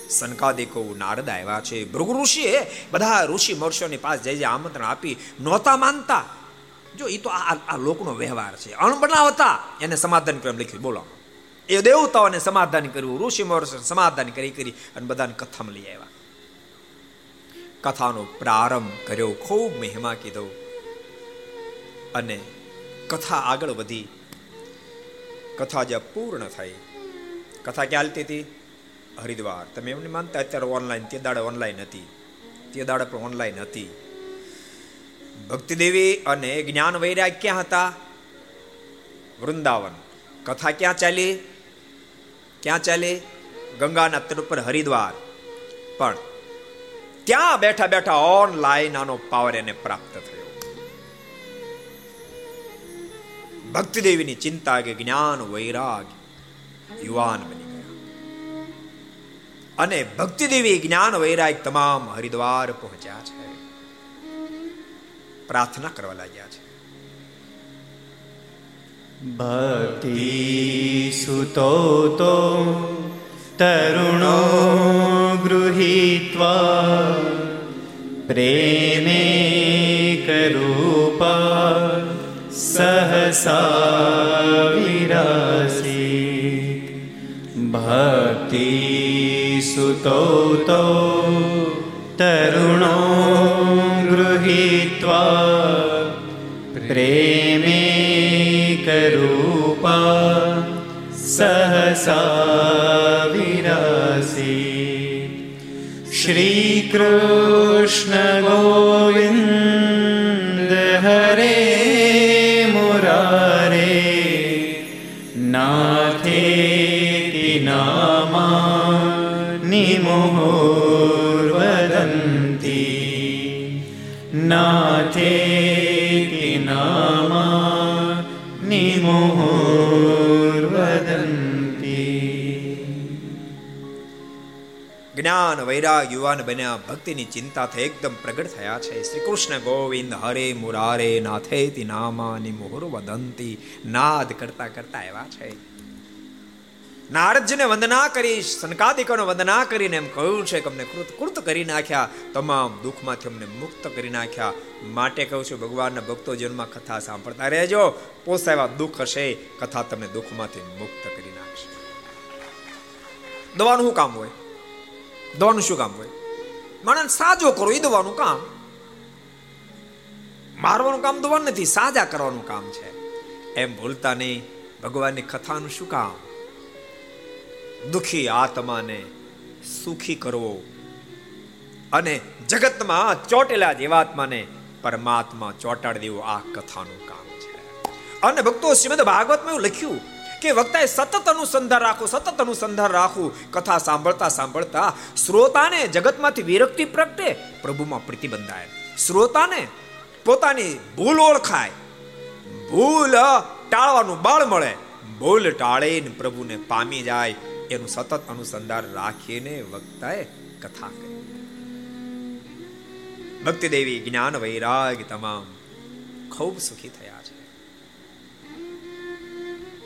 સનકાદિકો નારદ આવ્યા છે. ભૃગ ઋષિએ બધા ઋષિ મહર્ષિઓની પાસે જઈ આમંત્રણ આપી, નહોતા માનતા. જો એ તો આ આ લોકનો વ્યવહાર છે. અણબનાવતા. એને સમાધાન ક્રમ લખ્યું, બોલો. એ દેવતાઓને સમાધાન કર્યું, ઋષિ મહર્ષિ સમાધાન કરી કરી અને બધાને કથામાં લઈ આવ્યા. કથાનો પ્રારંભ કર્યો, ખૂબ મહિમા કીધો. અને કથા આગળ વધી. કથા જ્યાં પૂર્ણ થઈ. કથા ક્યાં હાલતી હતી? હરિદ્વાર. તમે એમને માનતા, અત્યારે ઓનલાઈન તે દાડે ઓનલાઈન હતી. તે દાડે પણ ઓનલાઈન હતી. ભક્તિદેવી અને જ્ઞાન વૈરાગ ક્યાં હતા? વૃંદાવન. કથા ક્યાં ચાલી? ક્યાં ચાલી? ગંગાના તટ ઉપર હરિદ્વાર. પણ ત્યાં બેઠા બેઠા ઓનલાઈન આનો પાવર એને પ્રાપ્ત થયો. ભક્તિ દેવીની ચિંતા કે જ્ઞાન વૈરાગ યુવાન બની ગયા. અને ભક્તિ દેવી જ્ઞાન વૈરાગ તમામ હરિદ્વાર પહોંચ્યા છે. પ્રાર્થના કરવા લાગ્યા છે. ભક્તિ સુતો તો તરુણો ગૃહીત્વા પ્રેમે કરૂપા સહસા વિરાસી ભક્તિ સુતો તો તરુણો ગૃહીત્વા શ્રીકૃષ્ણ ગોવિંદ વૈરાગ યુવાન બન્યા. ભક્તિની ચિંતાથી એકદમ પ્રગટ થયા છે. શ્રી કૃષ્ણ ગોવિંદ હરે મુરારે નાથે તિ નામાની મોહર વદંતી. નાદ કરતા કરતા એવા છે. નારદજીને વંદના કરી સનકાદિકોને વંદના કરીને એમ કહ્યું છે કે અમને કૃત કૃત કરી નાખ્યા. તમામ દુઃખમાંથી અમને મુક્ત કરી નાખ્યા. માટે કહું છું, ભગવાનના ભક્તો જન્મમાં કથા સાંભળતા રહેજો. પોસાવા દુઃખ હશે, કથા તમને દુઃખમાંથી મુક્ત કરી નાખશે. દવાનું શું કામ હોય? દવાનું શું કામ હોય? માણસ સાજો કરો એ દવાનું કામ. મારવાનું કામ દવાનું નથી, સાજા કરવાનું કામ છે. એમ ભૂલતા નહીં, ભગવાનની કથાનું શું કામ? દુખી આત્માને સુખી કરવો. અને જગતમાં ચોટેલા જીવાત્માને પરમાત્મા ચોટાડી દેવું આ કથાનું કામ છે. અને ભક્તો શ્રીમદ ભાગવતમાં એવું લખ્યું કે વક્તાએ સતત અનુસંધાન રાખવું સતત અનુસંધાન રાખવું કથા સાંભળતા સાંભળતા શ્રોતાને જગતમાંથી વિરક્તિ પ્રગટે, પ્રભુમાં પ્રીતિ બંધાય શ્રોતાને પોતાની ભૂલ ઓળખાય. ભૂલ ટાળવાનું બળ મળે. ભૂલ ટાળીને પ્રભુને પામી જાય. એનું સતત અનુસંધાન રાખીને વક્તાએ કથા કરી. ભક્તિ દેવી જ્ઞાન વૈરાગ તમામ ખૂબ સુખી થયા.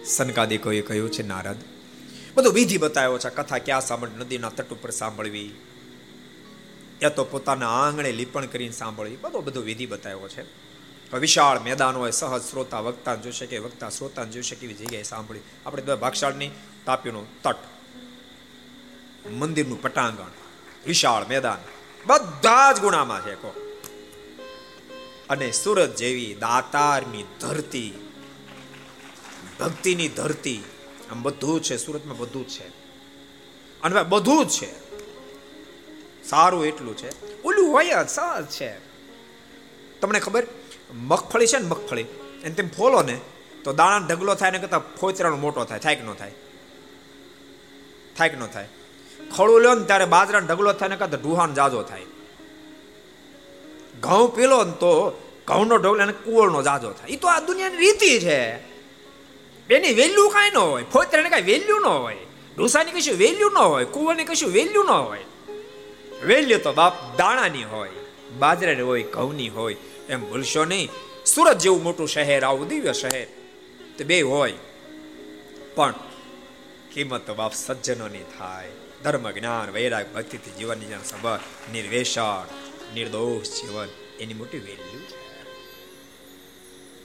સનકાદિકોએ કહ્યું છે, નારદ, બધો વિધિ બતાવ્યો છે, કથા ક્યાં સાંભળ, નદીના તટ ઉપર સાંભળવી. એ તો પોતાના આંગણે લીપણ કરીને સાંભળવી. બધો બધો વિધિ બતાવ્યો છે. વિશાળ મેદાન હોય, સહજ શ્રોતા, વક્તા જોઈ શકે વક્તા શ્રોતા જોઈ શકે એવી જગ્યાએ સાંભળી. આપણે ભાગશાળની તાપીનું તટ, મંદિરનું પટાંગણ, વિશાળ મેદાન, બધા જ ગુણામાં છે કો અને સુરત જેવી દાતારની ધરતી ભક્તિની ધરતી. આમ બધું છે, સુરતમાં બધું છે. અને બધું છે. સારું એટલું છે. ઓલું હોય સાર છે. તમને ખબર? મગફળી છે ને મગફળી? એને તેમ ફોલો ને, તો દાણા ઢગલો થાય ને કરતા ફોચરાનો મોટો થાય થાય કે ન થાય? થાય કે ન થાય? ખળું લ્યો ને ત્યારે બાજરાનો ઢગલો થાય ને કરતા ઢુહાન જાજો થાય. ઘઉં પીલો ને તો ઘઉંનો ઢગલો અને કુવળનો જાજો થાય. એ તો આ દુનિયાની રીતિ છે. એની વેલ્યુ કાંઈ ન હોય ફોતરાને કાંઈ વેલ્યુ ન હોય ઢોસાની કશું વેલ્યુ ન હોય કુવાની કશું વેલ્યુ ન હોય વેલ્યુ તો બાપ દાણાની હોય બાજરાની હોય ઘઉંની હોય એમ ભૂલશો નહીં સુરત જેવું મોટું શહેર આવું દિવ્ય શહેર તો બે હોય પણ કિંમત તો બાપ સજ્જનોની થાય ધર્મ જ્ઞાન વૈરાગ ભક્તિથી જીવનની જેના સબર નિર્વેષણ નિર્દોષ જીવન એની મોટી વેલ્યુ છે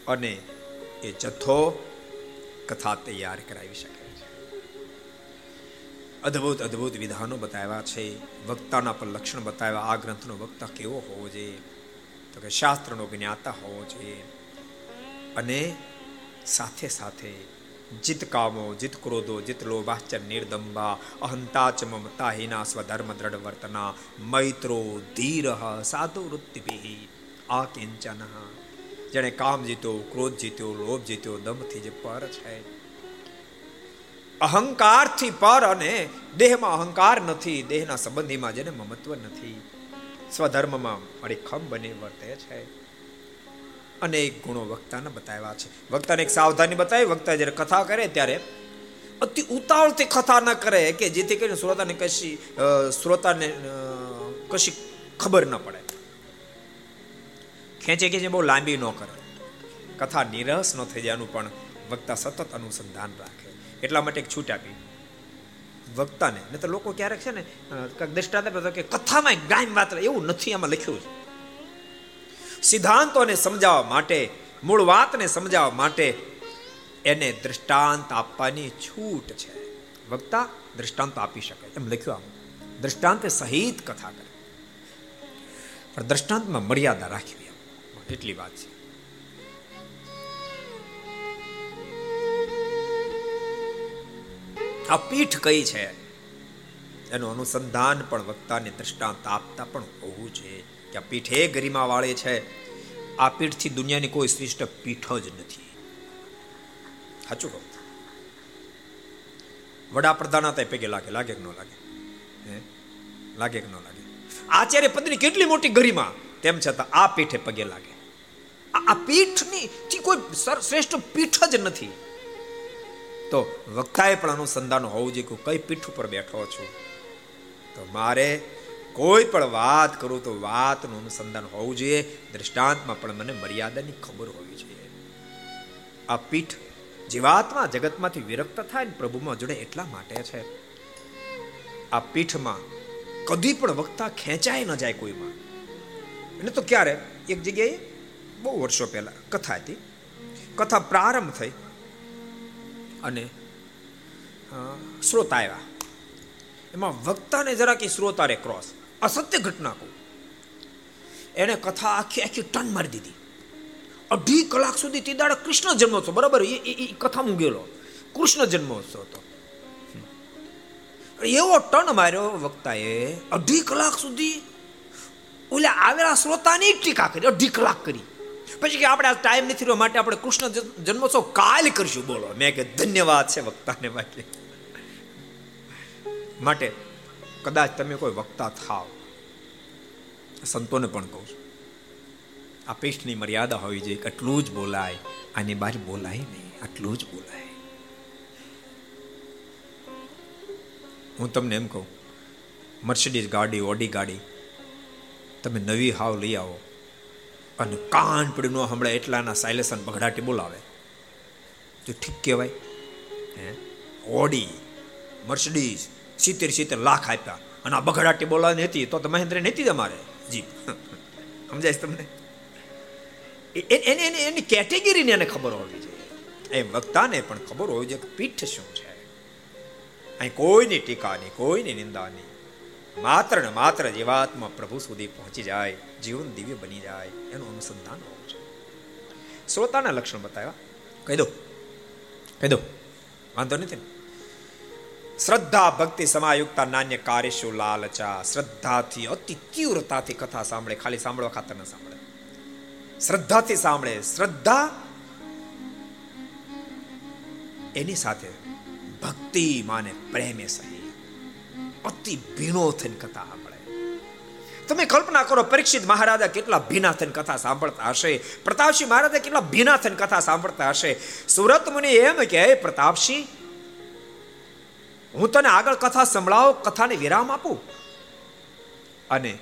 અને એ જથ્થો કથા તૈયાર કરાવી શકે અદ્ભુત અદ્ભુત વિધાનો બતાવ્યા છે. વક્તાના પર લક્ષણ બતાવ્યા. આ ગ્રંથનો વક્તા કેવો હોવો જોઈએ? તો કે શાસ્ત્રનો જ્ઞાતા હોવો જોઈએ. અને સાથે સાથે જીત કામો, જીત ક્રોધો, જીત લોભાશ્ચ નિર્દંબા અહંતા ચ મમતા હિના સ્વધર્મ દ્રઢ વર્તના, મૈત્રો ધીર સાધુ વૃત્તિભિ, આ કિંચન જેણે કામ જીત્યો, ક્રોધ જીત્યો, લોભ જીત્યો, દમથી જે પર છે. અહંકારથી પર અને દેહમાં અહંકાર નથી, દેહના સંબંધીમાં જેને મમત્વ નથી. સ્વધર્મમાં અડીખમ બની વર્તે છે. અનેક ગુણો વક્તાને બતાવ્યા છે. વક્તાને એક સાવધાની બતાવી, વક્તા જ્યારે કથા કરે ત્યારે અતિ ઉતાવળથી કથા ન કરે કે જેથી કરીને શ્રોતાને કશી શ્રોતાને કશી ખબર ન પડે. ખેંચે ખેંચે બહુ લાંબી ન કરે. કથા નિરસ ન થઈ જાય પણ વક્તા સતત અનુસંધાન રાખે. એટલા માટે એક છૂટ આપી. વક્તાને ને તો લોકો ક્યારેક છે ને કંઈક દ્રષ્ટાંત આપે કે કથામાં ગાયમ વાત એવું નથી આમાં લખ્યું છે. સિદ્ધાંતોને સમજાવવા માટે, મૂળ વાતને સમજાવવા માટે એને દ્રષ્ટાંત આપવાની છૂટ છે. વક્તા દ્રષ્ટાંત આપી શકે. એમ લખ્યું આમ. દ્રષ્ટાંત સહિત કથા કરે. પણ દ્રષ્ટાંતમાં મર્યાદા રાખવી. એટલી વાત છે. આ પીઠ કઈ છે? એનું અનુસંધાન પણ વક્તાને દ્રષ્ટાંત આપતા પણ હોવું જોઈએ કે આ પીઠ એ ગરિમા વાળે છે. આ પીઠથી દુનિયાની કોઈ શ્રેષ્ઠ પીઠ જ નથી. સાચું કહું. વડાપ્રધાન હતા પૈકી લાગે લાગે કે ન લાગે? લાગે કે ન લાગે? આચાર્ય પદની કેટલી મોટી ગરિમા? તેમ છતાં આ પીઠે પગે લાગે. આ પીઠની કોઈ શ્રેષ્ઠ પીઠ જ નથી. તો વક્તાએ પણ અનુસંધાન હોવું જોઈએ કે કઈ પીઠ ઉપર બેઠો છું. તો મારે કોઈ પણ વાત કરું તો વાતનું અનુસંધાન હોવું જોઈએ. દ્રષ્ટાંતમાં પણ મને મર્યાદાની ખબર હોવી જોઈએ. આ પીઠ જીવાત્મા જગતમાંથી વિરક્ત થાય ને પ્રભુમાં જોડે એટલા માટે છે. આ પીઠમાં કદી પણ વક્તા ખેંચાય ન જાય કોઈમાં. એટલે તો ક્યારે? એક જગ્યાએ બહુ વર્ષો પહેલા કથા હતી. કથા પ્રારંભ થઈ અને શ્રોતા આવ્યા. એમાં વક્તાને જરા કે શ્રોતારે ક્રોસ અસત્ય ઘટના કહું. એને કથા આખી આખી ટન મારી દીધી. અઢી કલાક સુધી તે દાડે કૃષ્ણ જન્મોત્સવ, બરાબર? એ કથા હું ગયેલો. કૃષ્ણ જન્મોત્સવ હતો. એવો ટન માર્યો વક્તાએ અઢી કલાક સુધી. ઓલા આવેલા શ્રોતાની ટીકા કરી, અઢી કલાક કરી. પછી કે આપણે આ ટાઈમ નથી રહ્યો માટે આપણે કૃષ્ણ જન્મોત્સવ કાલ કરશું. બોલો, મેં કે ધન્યવાદ છે વક્તાને માટે. માટે કદાચ તમે કોઈ વક્તા થાવ. સંતોને પણ કહું છું. આ પેસ્ટની મર્યાદા હોવી જોઈએ આટલું જ બોલાય, આની બહાર બોલાય નહીં, આટલું જ બોલાય. હું તમને એમ કહું મર્સિડીઝ ગાડી ઓડી ગાડી, તમે નવી હાવ લઈ આવો. અને કાન પડી ન હમણાં એટલાના સાયલેસન બગડાટી બોલાવે. તો ઠીક કહેવાય, હે? ઓડી, મર્સિડીઝ, સિત્તેર સિત્તેર લાખ આપ્યા. અને આ બગડાટી બોલાવી હતી, તો તો મહેન્દ્ર નથી તમારે જી. [laughs] સમજાય તમને? એને એને, એની કેટેગરીને એને ખબર હોવી જોઈએ. એ વક્તાને પણ ખબર હોવી જોઈએ કે પીઠ શું છે. અહીં કોઈની ટીકા નહીં કોઈની નિંદા નહીં માત્ર ને માત્ર જીવાત્મા પ્રભુ સુધી પહોંચી જાય, જીવન દિવ્ય બની જાય, એનું અનુસંધાન હોવું છે શ્રોતાના લક્ષણ બતાવ્યા. કહી દો. કહી દો. વાંધો નથી શ્રદ્ધા, ભક્તિ, સમાયુક્તા, નાન્ય કાર્યશુ, લાલચા, શ્રદ્ધાથી, અતિ તીવ્રતાથી કથા સાંભળે, ખાલી સાંભળવા ખાતર ન સાંભળે. શ્રદ્ધાથી સાંભળે. શ્રદ્ધા એની સાથે ભક્તિ માને, પ્રેમે સહી. અતિ ભીનો થઈને કથા સાંભળે. તમે કલ્પના કરો, પરીક્ષિત મહારાજા કેટલા ભીના થઈને કથા સાંભળતા હશે? પ્રતાપસિંહ મહારાજા કેટલા ભીના થઈને કથા સાંભળતા હશે? સુરત મુનિ એમ કે પ્રતાપસિંહ, હું તને આગળ કથા સંભળાવો, કથાને વિરામ આપું. અને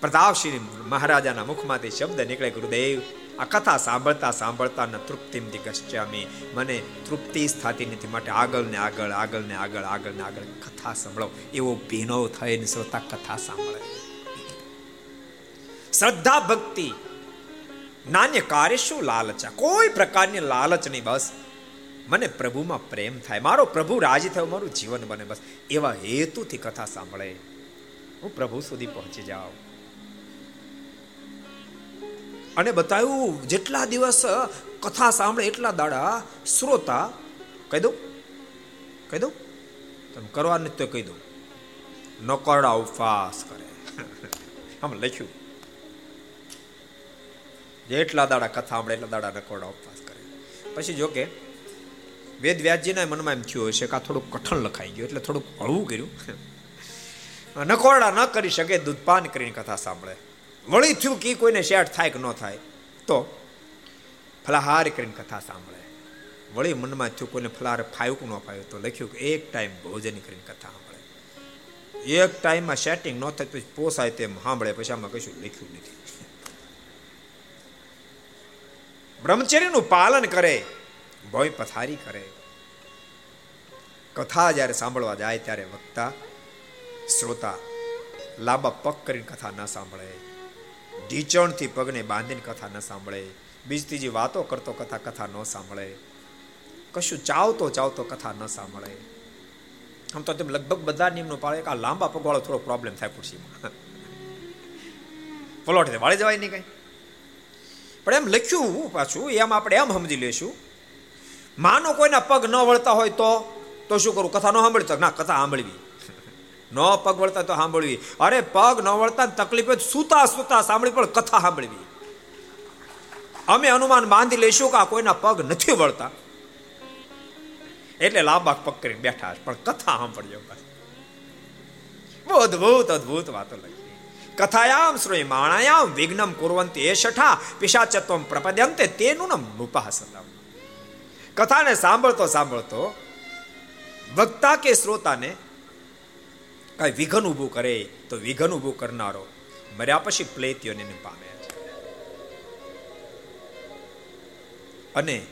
પ્રતાપસિંહ મહારાજાના મુખમાંથી શબ્દ નીકળે, ગુરુદેવ આ કથા સાંભળતા સાંભળતા ન તૃપ્તિમથી ગશ્ચામી મને તૃપ્તિ થતી નથી, માટે આગળ ને આગળ આગળ ને આગળ આગળ ને આગળ કથા સાંભળો. એવો ભીનો થઈને શ્રોતા કથા સાંભળે. શ્રદ્ધા ભક્તિ, નાન્ય કાર્ય શું લાલચા કોઈ પ્રકારની લાલચ નહીં, બસ. મને પ્રભુમાં પ્રેમ થાય. મારો પ્રભુ રાજી થયો, મારું જીવન બને, બસ. એવા હેતુથી કથા સાંભળે. હું પ્રભુ સુધી પહોંચી જાઉં. અને બતાવ્યું જેટલા દિવસ કથા સાંભળે એટલા દાડા શ્રોતા, કહી દઉં કહી દઉં, તમે કરવા નથી તો કહી દઉં નકોરડા ઉપવાસ કરે. [laughs] આમ લખ્યું. જેટલા દાડા કથા સાંભળે એટલા દાડા નકોરડા ઉપવાસ કરે. પછી જો કે, વેદ વ્યાસજીના મનમાં એમ થયું હશે કે આ થોડુંક કઠણ લખાઈ ગયું, એટલે થોડુંક હળવું કર્યું. [laughs] નકોરડા ન કરી શકે, દૂધપાન કરીને કથા સાંભળે. વળી થયું કે કોઈને શેઠ થાય કે ન થાય, તો ફલાહાર કરીને કથા સાંભળે. વળી મનમાં થયું કોઈને ફલાહાર ફાયું ન ફાયું તો લખ્યું કે એક ટાઈમ ભોજન કરીને કથા સાંભળે. એક ટાઈમમાં સેટિંગ ન થાય પછી પોસાય તેમ સાંભળે, પછી આમાં કશું લખ્યું નથી. બ્રહ્મચર્યનું પાલન કરે, ભોય પથારી કરે. કથા જ્યારે સાંભળવા જાય ત્યારે વક્તા, શ્રોતા લાંબા પગ કરીને કથા ન સાંભળે. ઢીચણથી પગને બાંધીને કથા ન સાંભળે. બીજી ત્રીજી વાતો કરતો કથા કથા ન સાંભળે. કશું ચાવતો ચાવતો કથા ન સાંભળે. આમ તો તેમ લગભગ બધા નિયમનો પાળે આ લાંબા પગવાળો થોડો પ્રોબ્લેમ થાય ખુરશીમાં [laughs] પલોટ વાળી જવાય નહીં કઈ. પણ એમ લખ્યું પાછું, એમ આપણે એમ સમજી લેશું માનો કોઈના પગ ન વળતા હોય તો તો શું કરું? કથા ન સાંભળી ના, કથા સાંભળવી. ન પગ વળતા તો સાંભળવી. અરે પગ ન વળતા તકલીફ સુતા સુતા સાંભળી, પણ કથા સાંભળવી. અમે અનુમાન બાંધી લઈશું કે આ કોઈના પગ નથી વળતા. એટલે લાંબા કરી બેઠા પણ કથા સાંભળજો બહુ અદભુત અદભુત વાતો લખી. કથાયામ શ્રોય માણાયામ વિઘ્નમ કુરવંતી એ શઠા પિશાચત્વમ પ્રપદ્યંતે તેનું નામ નુપાસતમ કથાને સાંભળતો સાંભળતો વક્તા કે શ્રોતાને કઈ વિઘન ઊભું કરે તો વિઘન ઊભું કરનારો મર્યા પછી પ્લેત્યોને પામે. અને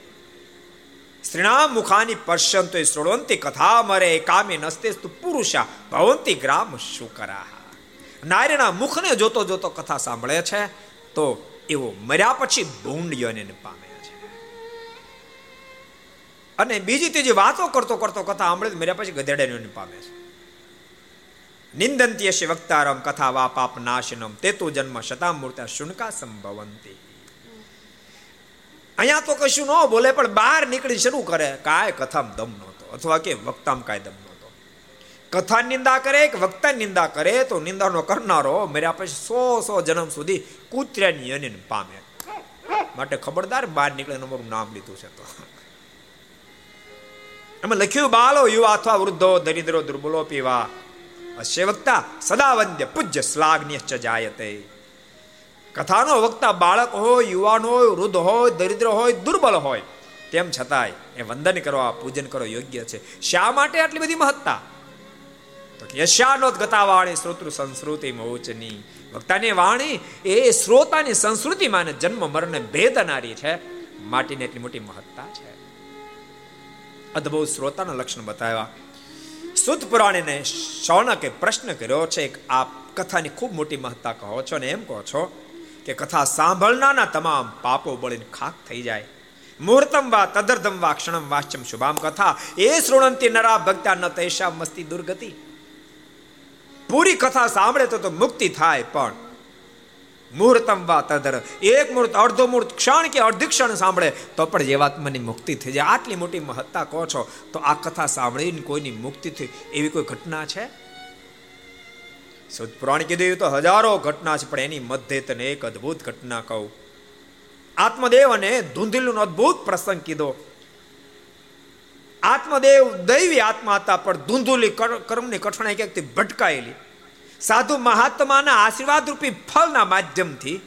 શ્રીણા મુખાની પશ્યંતો શ્રોણવંતી કથા મરે, કામે નસ્તે પુરુષા, ભવંતી ગ્રામ શુકરા નારીના મુખને જોતો જોતો કથા સાંભળે છે, તો એવો મર્યા પછી ભૂંડિયોને પામે છે. અને બીજી ત્રીજી વાતો કરતો કરતો કથા સાંભળે મર્યા પછી ગધેડાને પામે છે. નિંદંતી હશે વક્તારમ કથા વા પાપ નાશનમ. તે તો જન્મ શતામૂર્તા શુનકા સંભવંતી. અહીંયા તો કશું ન બોલે, પણ બહાર નીકળી શરૂ કરે. કાય કથામ દમ નહોતો, અથવા કે વક્તામ કાય દમ નહોતો. કથા નિંદા કરે, કે વક્તા નિંદા કરે, તો નિંદાનો કરનારો મર્યા પછી સો સો જન્મ સુધી કૂતરાની અનિન પામે. માટે ખબરદાર બહાર નીકળે મારું નામ લીધું છે તો. એમાં લખ્યું, બાલો યુવા અથવા વૃદ્ધો, દરિદ્રો, દુર્બલો, પીવા અશ્ય વક્તા સદા વંદ્ય પૂજ્ય શ્લાઘ્ય ચ જાયતે કથાનો વક્તા બાળક હોય યુવાન હોય વૃદ્ધ હોય દરિદ્ર હોય દુર્બળ હોય તેમ છતાંય એ વંદન કરવા પૂજન કરો, યોગ્ય છે। શા માટે આટલી બધી મહત્તા? તો કે યશાનોત ગતાવાણી શ્રોતૃ સંસ્કૃતિ મોચની। વક્તાની વાણી, એ શ્રોતાની સંસ્કૃતિમાં જન્મ, મરણ ભેદનારી છે। માટીને એટલી મોટી મહત્તા છે। અદ્ભુત શ્રોતાના લક્ષણ બતાવ્યા। સુત પુરાણીને શૌનકે પ્રશ્ન કર્યો છે કે આ કથાની ખૂબ મોટી મહત્તા કહો છો ને એમ કહો છો કે કથા સાંભળનાના તમામ પાપો બળીને ખાક થઈ જાય. મુહૂર્તમ વા તદર્ધમ વા ક્ષણમ વાચ્યમ શુભામ કથા. એ શ્રોણંતી નરા ભક્તા ન તૈશા મસ્તી દુર્ગતિ. પૂરી કથા સાંભળે તો મુક્તિ થાય, પણ મુહૂર્તમ વા તદર. એક મુહૂર્ત અડધો મુહૂર્ત ક્ષણ કે અડધી ક્ષણ સાંભળે, તો પણ જીવાત્માની મુક્તિ થઈ જાય. આટલી મોટી મહત્તા કહો છો, તો આ કથા સાંભળીને કોઈની મુક્તિ થઈ, એવી કોઈ ઘટના છે? સુદ પુરાણ કીધું તો હજારો ઘટના છે, પણ એની મધ્ય તને એક અદ્ભુત ઘટના કહું. આત્મદેવ અને ધૂંધીલુનો અદ્ભુત પ્રસંગ કીધો. આત્મદેવ દૈવી આત્મા હતા, પણ ધૂંધુલી કર્મની કઠણાઈ ક્યાંકથી ભટકાયેલી? સાધુ મહાત્માના આશીર્વાદ રૂપી ફળના માધ્યમથી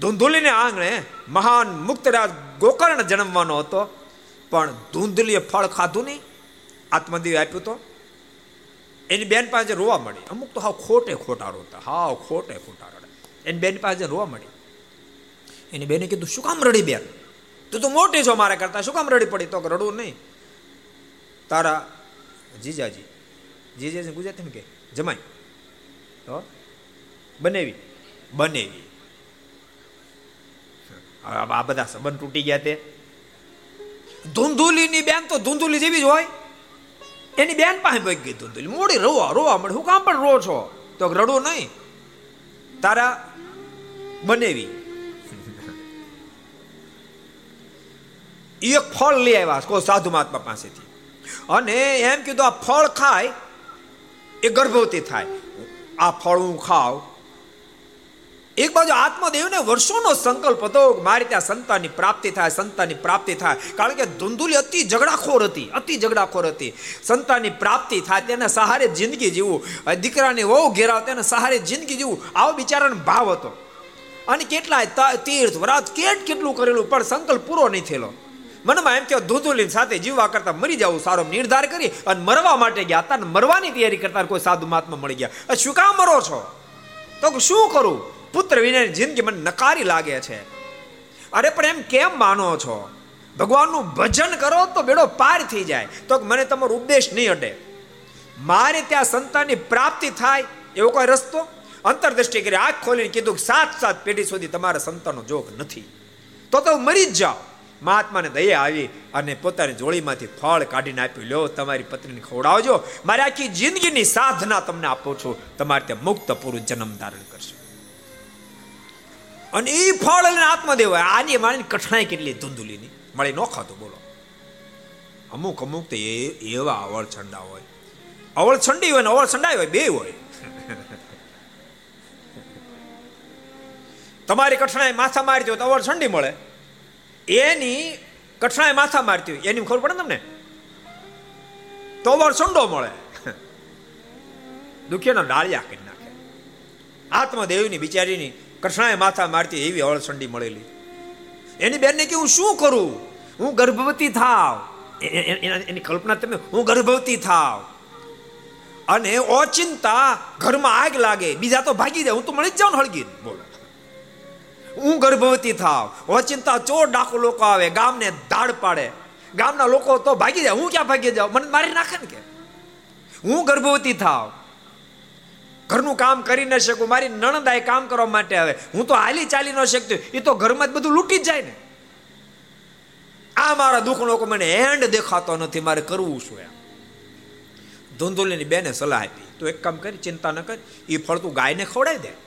ધૂંધુલીને આંગણે મહાન મુક્તરાજ ગોકર્ણ જન્મવાનો હતો. પણ ધૂંધલીએ ફળ ખાધું નહીં. આત્મદેવ આપ્યું તો. એની બેન પાસે રોવા મળી. અમુક તો હાવ ખોટે ખોટા રોતા હાવ ખોટે ખોટા રડે એની બેન પાસે રોવા મળી. એની બેને કીધું, શું કામ રડી બેન? તું તો મોટી છો મારા કરતા. શું કામ રડી પડી? તો રડવું નહીં. તારા જીજાજી જીજાજી ગુજરાતી કે, જમાઈ તો બનેવી. બનેવી. આ બધા સંબંધ તૂટી ગયા તે. ધૂંધુલીની બેન તો ધૂંધુલી જેવી જ હોય. એની બેન પાસે ભાઈ ગઈ ધૂંધુલી. મોડી રોવા રોવા મળે હું કામ પણ રો છો? તો રડો નહીં. તારા બનેવી. એક ફળ લઈ આવ્યા કોઈ સાધુ મહાત્મા પાસેથી. અને એમ કીધું, આ ફળ ખાય, એ ગર્ભવતી થાય. આ ફળ હું ખાવ. એક બાજુ આત્મદેવને વર્ષોનો સંકલ્પ હતો મારી ત્યાં સંતાનની પ્રાપ્તિ થાય, સંતાનની પ્રાપ્તિ થાય. કારણ કે ધુંધુલી અતિ ઝઘડાખોર હતી, અતિ ઝઘડાખોર હતી. સંતાનની પ્રાપ્તિ થાય તેને સહારે જિંદગી જીવવું. દીકરાને વહુ ઘેરાવ તેના સહારે જિંદગી જીવું આવો બિચારાનો ભાવ હતો. અને કેટલાય તીર્થ, વ્રત, કેટ કેટલું કરેલું, પણ સંકલ્પ પૂરો નહીં થયેલો. મનમાં એમ કે ધૂધુલી સાથે જીવવા કરતા મરી જવું સારો નિર્ધાર કરી અને મરવા માટે ગયા હતા મરવાની તૈયારી કરતા કોઈ સાધુ મહાત્મા મળી ગયા. શું કામ મરો છો? તો શું કરું? પુત્ર વિનાની જિંદગી મને નકારી લાગે છે. અરે, પણ એમ કેમ માનો છો? ભગવાનનું ભજન કરો તો બેડો પાર થઈ જાય. તો મને તમારો ઉપદેશ નહીં અડે મારે ત્યાં સંતાનની પ્રાપ્તિ થાય એવો કોઈ રસ્તો? અંતરદ્રષ્ટિ કરી, આંખ ખોલીને કીધું સાત સાત પેઢી સુધી તમારા સંતાનનો જોગ નથી. તો તો મરી જ જાઓ મહાત્માને દયા આવી અને પોતાની જોડીમાંથી ફળ કાઢીને આપ્યું. લ્યો, તમારી પત્નીને ખવડાવજો. મારે આખી જિંદગીની સાધના તમને આપું છું. તમારે ત્યાં મુક્ત પુરુષ જન્મ ધારણ કરશે. અને એ ફળ અને આત્મદેવ આની મારી કઠણાઈ કેટલી ધૂંધુલીની? મળી ન ખાતું બોલો. અમુક અમુક તો એવા અવળછંડા હોય. અવળછંડી હોય ને અવળછંડાઈ હોય, બે હોય. [laughs] તમારી કઠણાઈ માથા મારી દો તો અવળછંડી મળે. એની કઠણાએ માથા મારતી હોય. એની ખબર પડે તમને? તો વાર સંડો મળે. દુખીનો ડાળિયા કરી નાખે. આત્મદેવની બિચારીની કૃષ્ણાએ માથા મારતી એવી અળસંડી મળેલી. એની બેનને કે, હું શું કરું? હું ગર્ભવતી થાવ. એની કલ્પના તમે? હું ગર્ભવતી થાવ. અને ઓચિંતા ઘરમાં આગ લાગે. બીજા તો ભાગી જાય. હું તો મળી જ જાઉં હળગી બોલો. હું ગર્ભવતી થાવ. ઓચિંતા ચોર ડાકુ લોકો આવે, ગામને દાડ પાડે. ગામના લોકો તો ભાગી જાય. હું ક્યાં ભાગી જાઉં? મને મારી નાખે ને કે? હું ગર્ભવતી થાવ. ઘરનું કામ કરી ન શકું. મારી નણંદાએ કામ કરવા માટે આવે. હું તો હાલી ચાલી ન શકતી. એ તો ઘરમાં જ બધું લૂંટી જ જાય ને. આ મારા દુઃખ લોકો મને એન્ડ દેખાતો નથી. મારે કરવું શું એમ? ધુંધુલીની બેને સલાહ આપી. તું એક કામ કરી, ચિંતા ન કર. એ ફળ તું ગાયને ખવડાવી દે.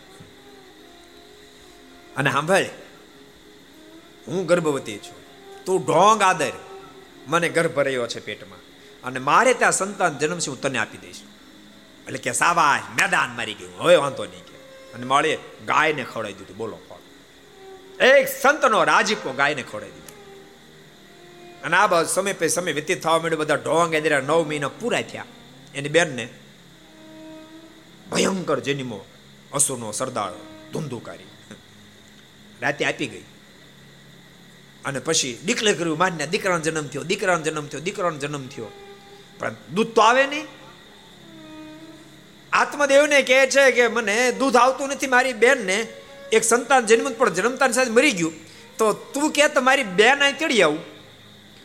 અને સાંભળ, હું ગર્ભવતી છું. તું ઢોંગ આદર. મને ગર્ભ રહ્યો છે પેટમાં. અને મારે ત્યાં સંતાન જન્મશે હું તને આપી દઈશ. એટલે કે સાવાય મેદાન મારી ગયું. હવે વાંધો નહીં કે. અને માળે ગાયને ખવડાવી દીધું. બોલો ફળ એક સંતનો રાજીપો ગાયને ખવડાવી દીધું. અને આ બાદ સમય પછી સમય વ્યતીત થવા માંડ્યો. બધા ઢોંગ એદરા નવ મહિના પૂરા થયા. એની બેનને ભયંકર જન્મો, અસુરનો સરદાર ધૂંધુકારી રાતે આપી ગઈ. અને પછી ડિક્લેર કર્યું માન્ય દીકરાનો જન્મ થયો, દીકરાનો જન્મ થયો, દીકરાનો જન્મ થયો. પણ દૂધ તો આવે નહીં. આત્મદેવને કહે છે કે, મને દૂધ આવતું નથી, મારી બેનને એક સંતાન જન્મ, પણ જન્મતાની સાથે મરી ગયું. તો તું કે મારી બેન અહીં ચડી આવું.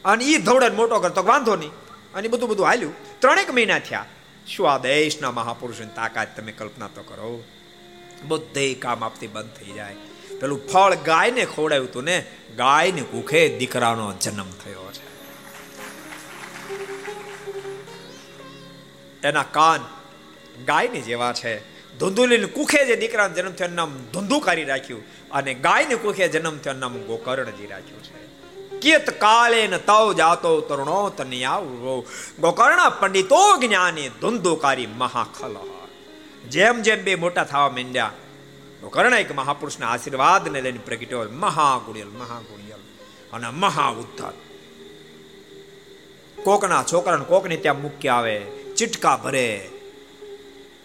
અને એ ધવડન મોટો કરતો વાંધો નહીં. અને બધું બધું હાલ્યું. ત્રણેક મહિના થયા. શું આ દેશના મહાપુરુષની તાકાત તમે કલ્પના તો કરો. બધે કામ આપતી બંધ થઈ જાય. પેલું ફળ ગાયને ખવડાવ્યું હતું ને, ગાયને કુખે દીકરાનો જન્મ થયો છે. એના કાન ગાયની જેવા છે. ધુંધુલીને કુખે જે દીકરાનો જન્મ થયો નામ ધુંધુકારી રાખ્યું અને ગાયને કુખે જન્મ થયો નામ ગોકર્ણજી રાખ્યું છે. કિયત કાલે ન તવ જાતો તરુણો તનિયાવો ગોકર્ણ પંડિતો જ્ઞાની ધુંધુકારી મહાખલ. જેમ જેમ બે મોટા થવા માંડ્યા ગોકર્ણ એક મહાપુરુષના આશીર્વાદને લઈને પ્રગટ્યો મહાગુણિયલ મહાગુણિયલ. અને મહા ઉદ્ધાર કોકના છોકરાને કોકને ત્યાં મૂકી આવે, ચીટકા ભરે.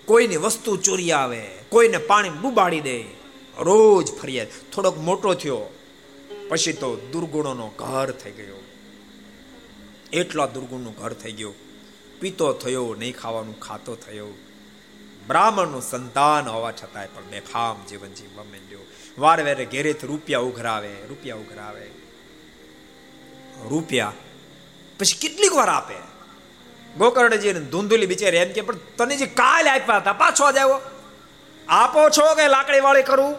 કોઈની વસ્તુ ચોરી આવે, કોઈને પાણી ડૂબાડી દે. રોજ ફરિયાદ થોડોક મોટો થયો. પછી તો દુર્ગુણોનો ઘર થઈ ગયો. એટલા દુર્ગુણનું ઘર થઈ ગયો. પીતો થયો, નહીં ખાવાનું ખાતો થયો. બ્રાહ્મણનું સંતાન હોવા છતાંય પણ બેફામ જીવન જીવવા માંડ્યો. વાર વેરે ઘેરેથી રૂપિયા ઉઘરાવે રૂપિયા ઉઘરાવે. રૂપિયા? પછી કેટલીક વાર આપે? ગોકર્ણજી ધૂંધુલી બિચારી એમ કે, પણ તને જે કાલે આપ્યા હતા, પાછો જ આવ્યો આપો છો કે લાકડી વાળી કરું?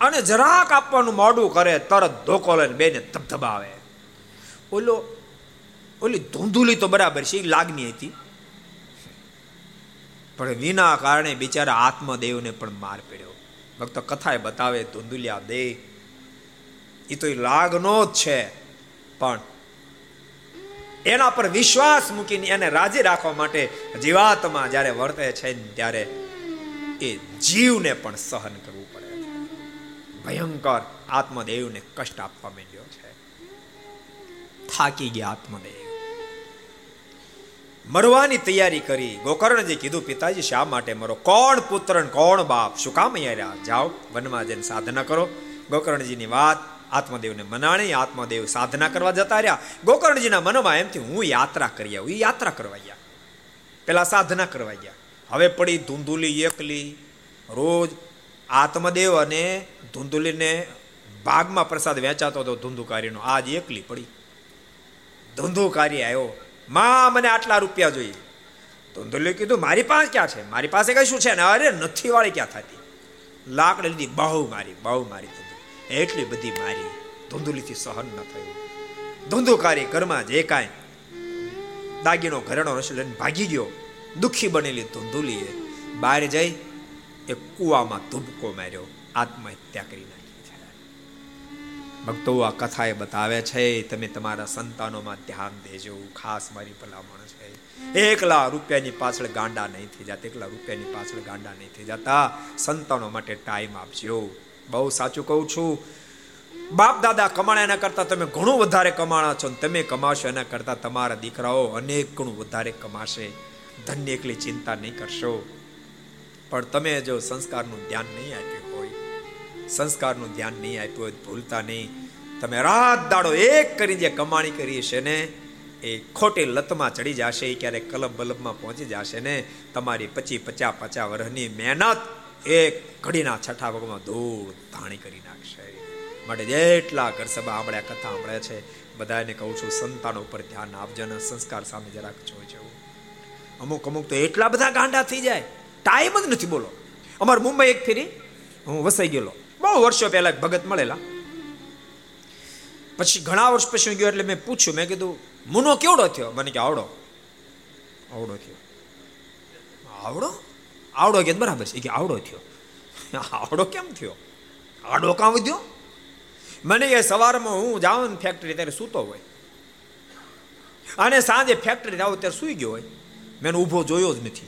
અને જરાક આપવાનું મોડું કરે, તરત ધોકો લઈને બેને ધબધબાવે. ઓલો, ઓલી ધૂંધુલી તો બરાબર છે એ લાગણી હતી. પણ વિના કારણે બિચારા આત્મદેવને પણ માર પડ્યો. ભક્તો કથાએ બતાવે ધૂંધુલિયા દે. એ તો લાગનો જ છે. પણ એના પર વિશ્વાસ મૂકીને એને રાજી રાખવા માટે જીવાતમાં જ્યારે વર્તે છે ત્યારે એ જીવને પણ સહન કરવું પડે ભયંકર આત્મદેવને કષ્ટ આપવા માંડ્યો છે. થાકી ગયા આત્મદેવ. મરવાની તૈયારી કરી. ગોકર્ણજી કીધું, પિતાજી, શા માટે મરો? કોણ પુત્ર કોણ બાપ? શું કામ અહીંયા રહ્યા? જાઓ, વનમાં જઈને સાધના કરો. ગોકર્ણજીની વાત આત્મદેવને મનાણી, આત્મદેવ સાધના કરવા જતા રહ્યા. ગોકર્ણજીના મનમાં એમથી હું યાત્રા કરી આવું. યાત્રા કરવા ગયા. પેલા સાધના કરવા ગયા. હવે પડી ધૂંધુલી એકલી. રોજ આત્મદેવ અને ધૂંધુલીને ભાગમાં પ્રસાદ વેચાતો હતો ધૂંધુકારીનો આજ એકલી પડી. ધૂંધુકારી આવ્યો માં મને આટલા રૂપિયા જોઈએ. ધૂંધુલી કીધું, મારી પાસે ક્યાં છે? મારી પાસે કઈ શું છે? ને અરે, નથી વાળી ક્યાં થતી? લાકડી લીધી, બહુ મારી બહુ મારી એટલી બધી મારી ધૂંધુલીથી સહન ન થયું. ધૂંધુકારી ઘરમાં જે કાંઈ દાગીનો, ઘરેણો, રસી લઈને ભાગી ગયો. દુઃખી બનેલી ધૂંધુલીએ બહાર જઈ એ કુવામાં ધૂબકો માર્યો, આત્મહત્યા કરી નાખી છે ભક્તો આ કથા એ બતાવે છે, તમે તમારા સંતાનોમાં ધ્યાન દેજો. ખાસ મારી ભલામણ છે. એકલા રૂપિયાની પાછળ ગાંડા નહીં થઈ જતા, એકલા રૂપિયાની પાછળ ગાંડા નહીં થઈ જતા. સંતાનો માટે ટાઈમ આપજો. બહુ સાચું કહું છું. બાપ દાદા કમાણા એના કરતા તમે ઘણું વધારે કમાણા છો તમે કમાશો એના કરતા તમારા દીકરાઓ અનેક ગણું વધારે કમાશે. ધન્ય એકલી ચિંતા નહીં કરશો. પણ તમે જો સંસ્કારનું ધ્યાન નહીં આપ્યું સંસ્કારનું ધ્યાન નહીં આપ્યું ભૂલતા નહીં. તમે રાત દાડો એક કરી જે કમાણી કરી છે ને, એ ખોટી લતમાં ચડી જશે ક્યારેક કલબ બલબમાં પહોંચી જશે ને, તમારી પચી પચાસ પચા વર્ષની મહેનત એક ઘડીના છઠ્ઠા ભાગમાં ધૂળ ધાણી કરી નાખશે. માટે જેટલા ઘર સભા સાંભળ્યા કથા આપણે છે, બધાને કહું છું, સંતાનો ઉપર ધ્યાન આપજો ને સંસ્કાર સામે જરાક જોઈજો અમુક અમુક તો એટલા બધા ગાંડા થઈ જાય ટાઈમ જ નથી બોલો. અમાર મુંબઈ એક ફેરી, હું વસાઈ ગયેલો. બહુ વર્ષો પહેલા ભગત મળેલા. પછી ઘણા વર્ષ પછી ગયો એટલે મેં પૂછ્યું, મેં કીધું, મુનો કેવડો થયો? મને કે આવડો. આવડો થયો. આવડો? આવડો કે બરાબર છે? કે આવડો થયો. આવડો કેમ થયો? આડો કામ વધ્યો? મને એ સવારમાં હું જાઉં ને ફેક્ટરી ત્યારે સૂતો હોય. અને સાંજે ફેક્ટરી જાઉં ત્યારે સૂઈ ગયો હોય. મેં ઊભો જોયો જ નથી.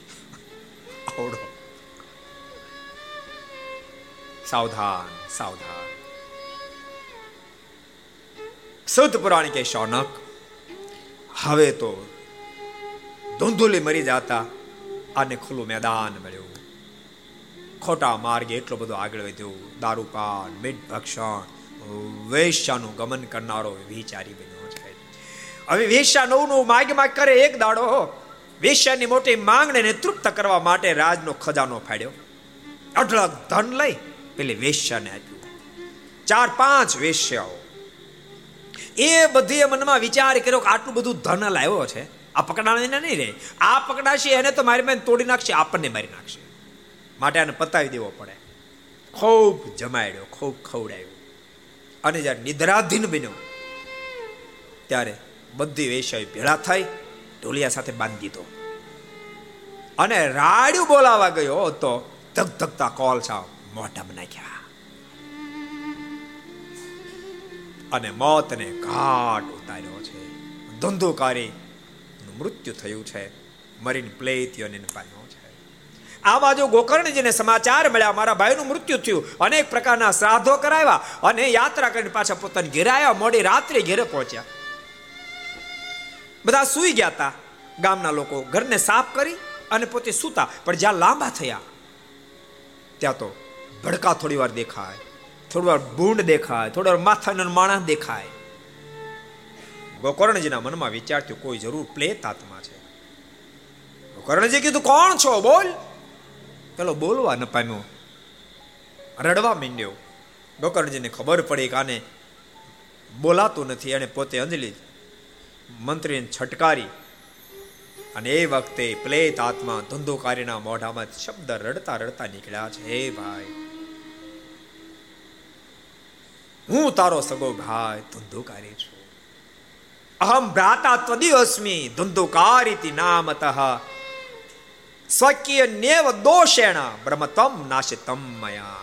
આવડો. સાવધાન સાવધાન. સૌત પુરાણી કે શૌનક, હવે તો ધૂંધુલી મરી જતા આને ખુલ્લું મેદાન મળ્યું. ખોટા માર્ગે એટલો બધો આગળ વધ્યો. દારૂપાન મીઠ ભક્ષણ વેશ્યાનું ગમન કરનારો વિચારી બન્યો છે. હવે વેશ્યા નવું નવું માગ માગ કરે એક દાડો વેશ્યાની મોટી માંગને તૃપ્ત કરવા માટે રાજનો ખજાનો ફાડ્યો. અઢળક ધન લઈ પેલી વેશ્યાને આપ્યું. ચાર પાંચ વેશ્યાઓ. એ બધી મનમાં વિચાર કર્યો કે આટલું બધું ધન લાવ્યો છે. આ પકડાણીને નહીં રહે આ પકડાશે, એને તો મારી બેન તોડી નાખશે, આપણને મારી નાખશે. માટે આને પતાવી દેવો પડે. ખૂબ જમાડ્યો ખૂબ ખવડાવ્યો. અને જ્યારે નિદ્રાધીન બન્યો, ત્યારે બધી વેશ્યાઓ ભેળા થઈ, ઢોલિયા સાથે બાંધી દીધો. અને રાડ્યું બોલાવા ગયો તો ધક ધકતા કોલ છાવ મોઢામાં નાખ્યા. અને મોતને ઘાટ ઉતાર્યો છે. ધંધોકારી મૃત્યુ થયું છે. મરીને પ્લેતિયોને પામ્યો છે. આ બાજુ ગોકર્ણજીને સમાચાર મળ્યા, મારા ભાઈનું મૃત્યુ થયું, અનેક પ્રકારના શ્રાદ્ધો કરાવ્યા, અને યાત્રા કરીને પાછા પોતાને ઘેરાયા મોડી રાત્રે ઘેરે પહોંચ્યા. બધા સૂઈ ગયા હતા. ગામના લોકો ઘરને સાફ કરી અને પોતે સૂતા, પણ જ્યાં લાંબા થયા, ત્યાં તો ભડકા થોડી વાર દેખાય થોડી વાર ભૂંડ દેખાય થોડી વાર માથાનો માણસ દેખાય. ગોકર્ણજીના મનમાં વિચાર કોઈ જરૂર પ્લેત આત્મા છે. ગોકર્ણજી કીધું, કોણ છો? બોલ. પેલો બોલવા ન પામ્યો. રડવા માંડ્યો. ગોકર્ણજીને ખબર પડી કે આને બોલાતું નથી અને પોતે અંજલી મંત્રીને છટકારી અને એ વખતે પ્લેત આત્મા ધંધોકારીના મોઢામાં શબ્દ રડતા રડતા નીકળ્યા છે. હે ભાઈ હું તારો સગો ભાઈ ધુંધુકારી છું. અહમ ભ્રાતા ત્વદિવસ્મી ધંધોકારીતિ નામતઃ. સ્વકીય નેવ દોષેણ બ્રહ્મતમ નાશિતમ મયા.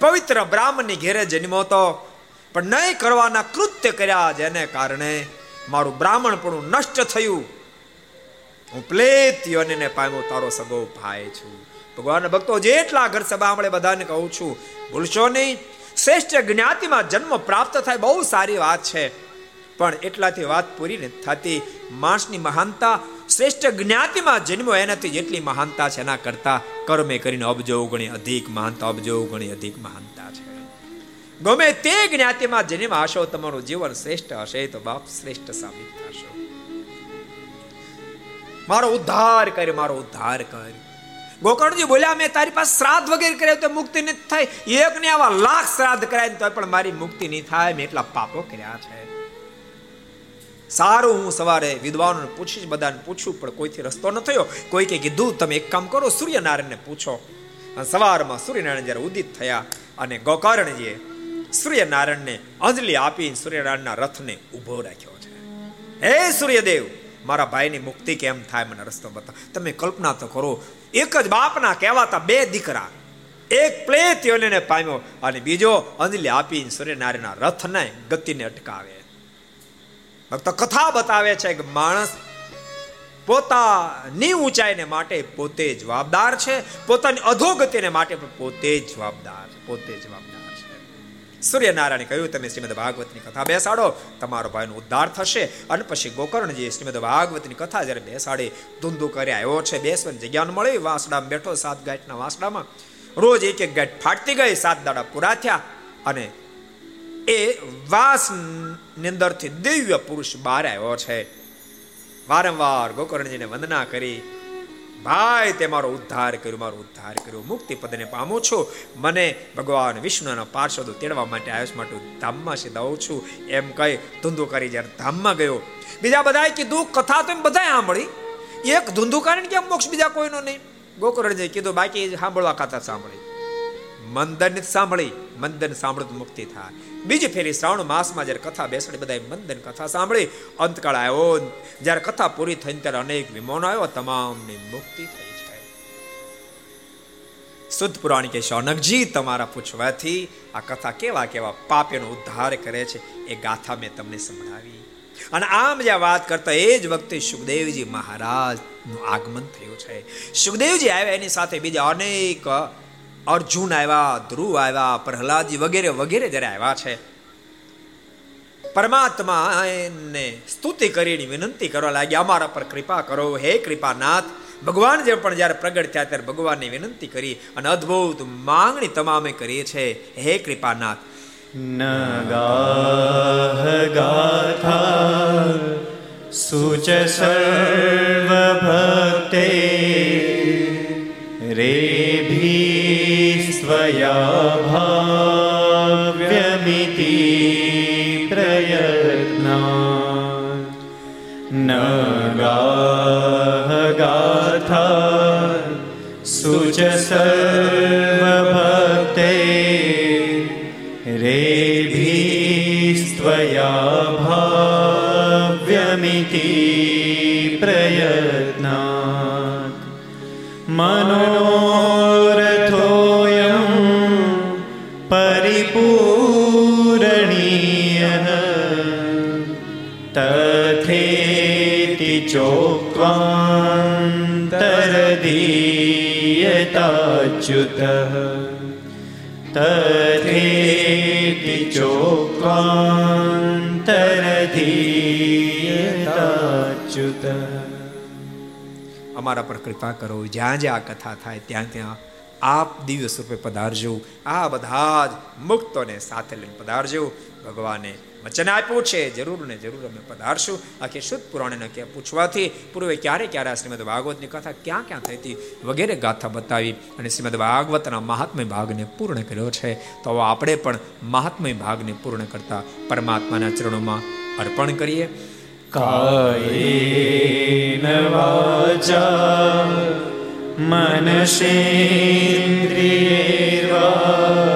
પવિત્ર બ્રાહ્મણની ઘેરે જન્મો તો, પણ નહીં કરવાના કૃત્ય કર્યા જેને કારણે મારું બ્રાહ્મણપણું નષ્ટ થયું. હું પ્લેત યોનીને પામ્યો, તારો સગો ભાઈ છું. ભગવાન ભક્તો, જેટલા ઘર સભા આપણે બધાને કહું છું, ભૂલશો નહીં. શ્રેષ્ઠ જ્ઞાતિમાં જન્મ પ્રાપ્ત થાય બહુ સારી વાત છે. પણ એટલાથી વાત પૂરી નથી થતી. માણસની મહાનતા શ્રેષ્ઠ જ્ઞાતિમાં જન્મ એનાથી જેટલી મહાનતા છે એના કરતા કર્મે કરીને અબજો ગણી અધિક મહાનતા, અબજો ગણી અધિક મહાનતા છે. ગમે તે જ્ઞાતિમાં જન્મ હશો, તમારું જીવન શ્રેષ્ઠ હશે તો બાપ શ્રેષ્ઠ સાબિત થશો. મારો ઉદ્ધાર કર, મારો ઉદ્ધાર કર. ગોકર્ણજી બોલ્યા મેં તારી પાસે શ્રાદ્ધ વગેરે કર્યો તો મુક્તિ થાય એક ને આવા લાખ શ્રાદ્ધ કરાય તો પણ મારી મુક્તિ નહીં થાય. મેં એટલા પાપો કર્યા છે. સારું, હું સવારે વિદ્વાનોને પૂછીશ, બધાને પૂછું, પણ કોઈથી રસ્તો ન થયો. કોઈ કે કીધું, તમે એક કામ કરો, સૂર્યનારાયણને પૂછો. સવારમાં સૂર્યનારાયણ જ્યારે ઉદિત થયા અને ગોકર્ણજીએ સૂર્યનારાયણને અંજલિ આપી સૂર્યનારાયણના રથને ઊભો રાખ્યો છે. હે સૂર્યદેવ, મારા ભાઈની મુક્તિ કેમ થાય? મને રસ્તો બતાવ તમે કલ્પના તો કરો એક જ બાપના કહેવાતા બે દીકરા. એક પ્લેત યોનીને પામ્યો અને બીજો અંજલિ આપીને સૂર્યનારાયણના રથને ગતિને અટકાવે. ભક્ત કથા બતાવે છે કે માણસ પોતાની ઊંચાઈને માટે પોતે જવાબદાર છે, પોતાની અધોગતિને માટે પણ પોતે જવાબદાર પોતે જવાબદાર સૂર્યનારાયણે કહ્યું, તમે શ્રીમદ ભાગવતની કથા બેસાડો, તમારો ભાઈનો ઉદ્ધાર થશે. અને પછી ગોકર્ણજી શ્રીમદ ભાગવતની કથા જ્યારે બેસાડે, ધૂંધું કરે આવ્યો છે, બેસવાની જગ્યા મળી, વાસડામાં બેઠો, સાત ગાંઠના વાસડામાં. રોજ એક એક ગાંઠ ફાટતી ગઈ, સાત દાડા પૂરા થયા અને એ વાસ અંદરથી દિવ્ય પુરુષ બહાર આવ્યો છે. વારંવાર ગોકર્ણજીને વંદના કરી ભાઈ, તે મારો ઉદ્ધાર કર્યો, મારો ઉદ્ધાર કર્યો. મુક્તિ પદને પામું છું. મને ભગવાન વિષ્ણુના પાર્ષદો તેડવા માટે આવ્યો માટે ધામમાં સીધા છું. એમ કહી ધૂંધુ કરી જ્યારે ધામમાં ગયો. બીજા બધાએ કીધું, કથા તો એમ બધા સાંભળી. એક ધૂંધુ કારણ કેમ મોક્ષ બીજા કોઈનો નહીં? ગોકર્ણજી કીધું, બાકી સાંભળવા ખાતા સાંભળી. મંદન સાંભળી, મંદન સાંભળું મુક્તિ થાય. બીજી ફેરી શ્રાવણ માસમાં જ્યારે કથા બેસડી બધા મંદન કથા સાંભળી. અંતકાળ આવ્યો, જ્યારે કથા પૂરી થઈને ત્યારે અનેક વિમોનો આવ્યો, તમામની મુક્તિ થઈ છે શુદ્ધ પુરાણ કે શૌનકજી તમારા પૂછવાથી આ કથા કેવા કેવા પાપીનો ઉદ્ધાર કરે છે, એ ગાથા મેં તમને સંભળાવી. અને આમ જ્યાં વાત કરતા એ જ વખતે સુખદેવજી મહારાજનું આગમન થયું છે. સુખદેવજી આવ્યા એની સાથે બીજા અનેક અર્જુન આવ્યા, ધ્રુવ આવ્યા, પ્રહલાદજી વગેરે વગેરે જ્યારે આવ્યા છે, પરમાત્મા એને સ્તુતિ કરીને વિનંતી કરવા લાગ્યા, અમારા પર કૃપા કરો, હે કૃપાનાથ. ભગવાન જે પણ જ્યારે પ્રગટ થયા ત્યારે ભગવાનની વિનંતી કરી અને અદ્ભુત માંગણી તમામે કરીએ છે, હે કૃપાનાથ. ગાથા, સુચ સર્વ ભક્તે रेभिस्त्वया भाव्यमिति प्रयत्ना न गाह गाथा सुच तथेति चोक्त्वान्तरदीयताच्युतः तथेति चोक्त्वान्तरधीयताच्युतः અમારા પર કૃપા કરો જ્યાં જ્યાં આ કથા થાય ત્યાં ત્યાં આપ દિવ્ય સ્વરૂપે પધારજો આ બધા જ મુક્તોને સાથે લઈને પધારજો ભગવાને વચન આપ્યું છે. જરૂર ને જરૂર અમે પધારશું. આખી શુદ્ધ પુરાણને પૂછવાથી પૂર્વે ક્યારે ક્યારે આ શ્રીમદ ભાગવતની કથા ક્યાં ક્યાં થઈ હતી વગેરે ગાથા બતાવી અને શ્રીમદ ભાગવતના મહાત્મય ભાગને પૂર્ણ કર્યો છે. તો આપણે પણ મહાત્મય ભાગને પૂર્ણ કરતા પરમાત્માના ચરણોમાં અર્પણ કરીએ. કાયેન વાચા મનસેન્દ્રિયે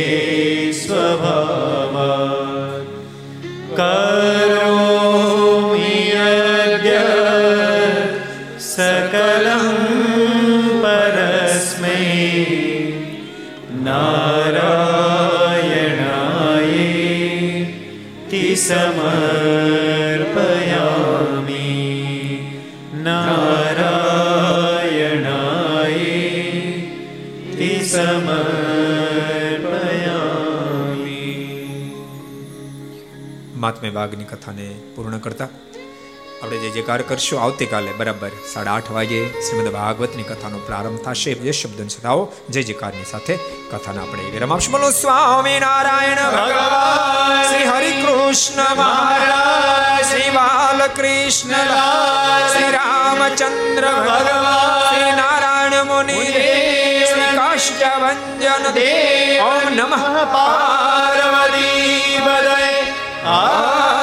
મહાત્મે વાઘની કથાને પૂર્ણ કરતા. આપણે જે જે કાર્ય કરશું આવતીકાલે બરાબર સાડા આઠ વાગે શ્રીમદ ભાગવતની કથાનો પ્રારંભ થશે. જે શબ્દ સદાઓ જય જયકારની સાથે કથાને આપણે વિરામ આપશું બોલો સ્વામી નારાયણ ભગવાન, શ્રી હરિ કૃષ્ણ મહારાજ, શ્રી બાલકૃષ્ણ શ્રી રામચંદ્ર ભગવાન, શ્રી નારાયણ મુનિ શ્રી કાષ્ટભન દેવ, ઓમ નમઃ. પાર્વતી 啊。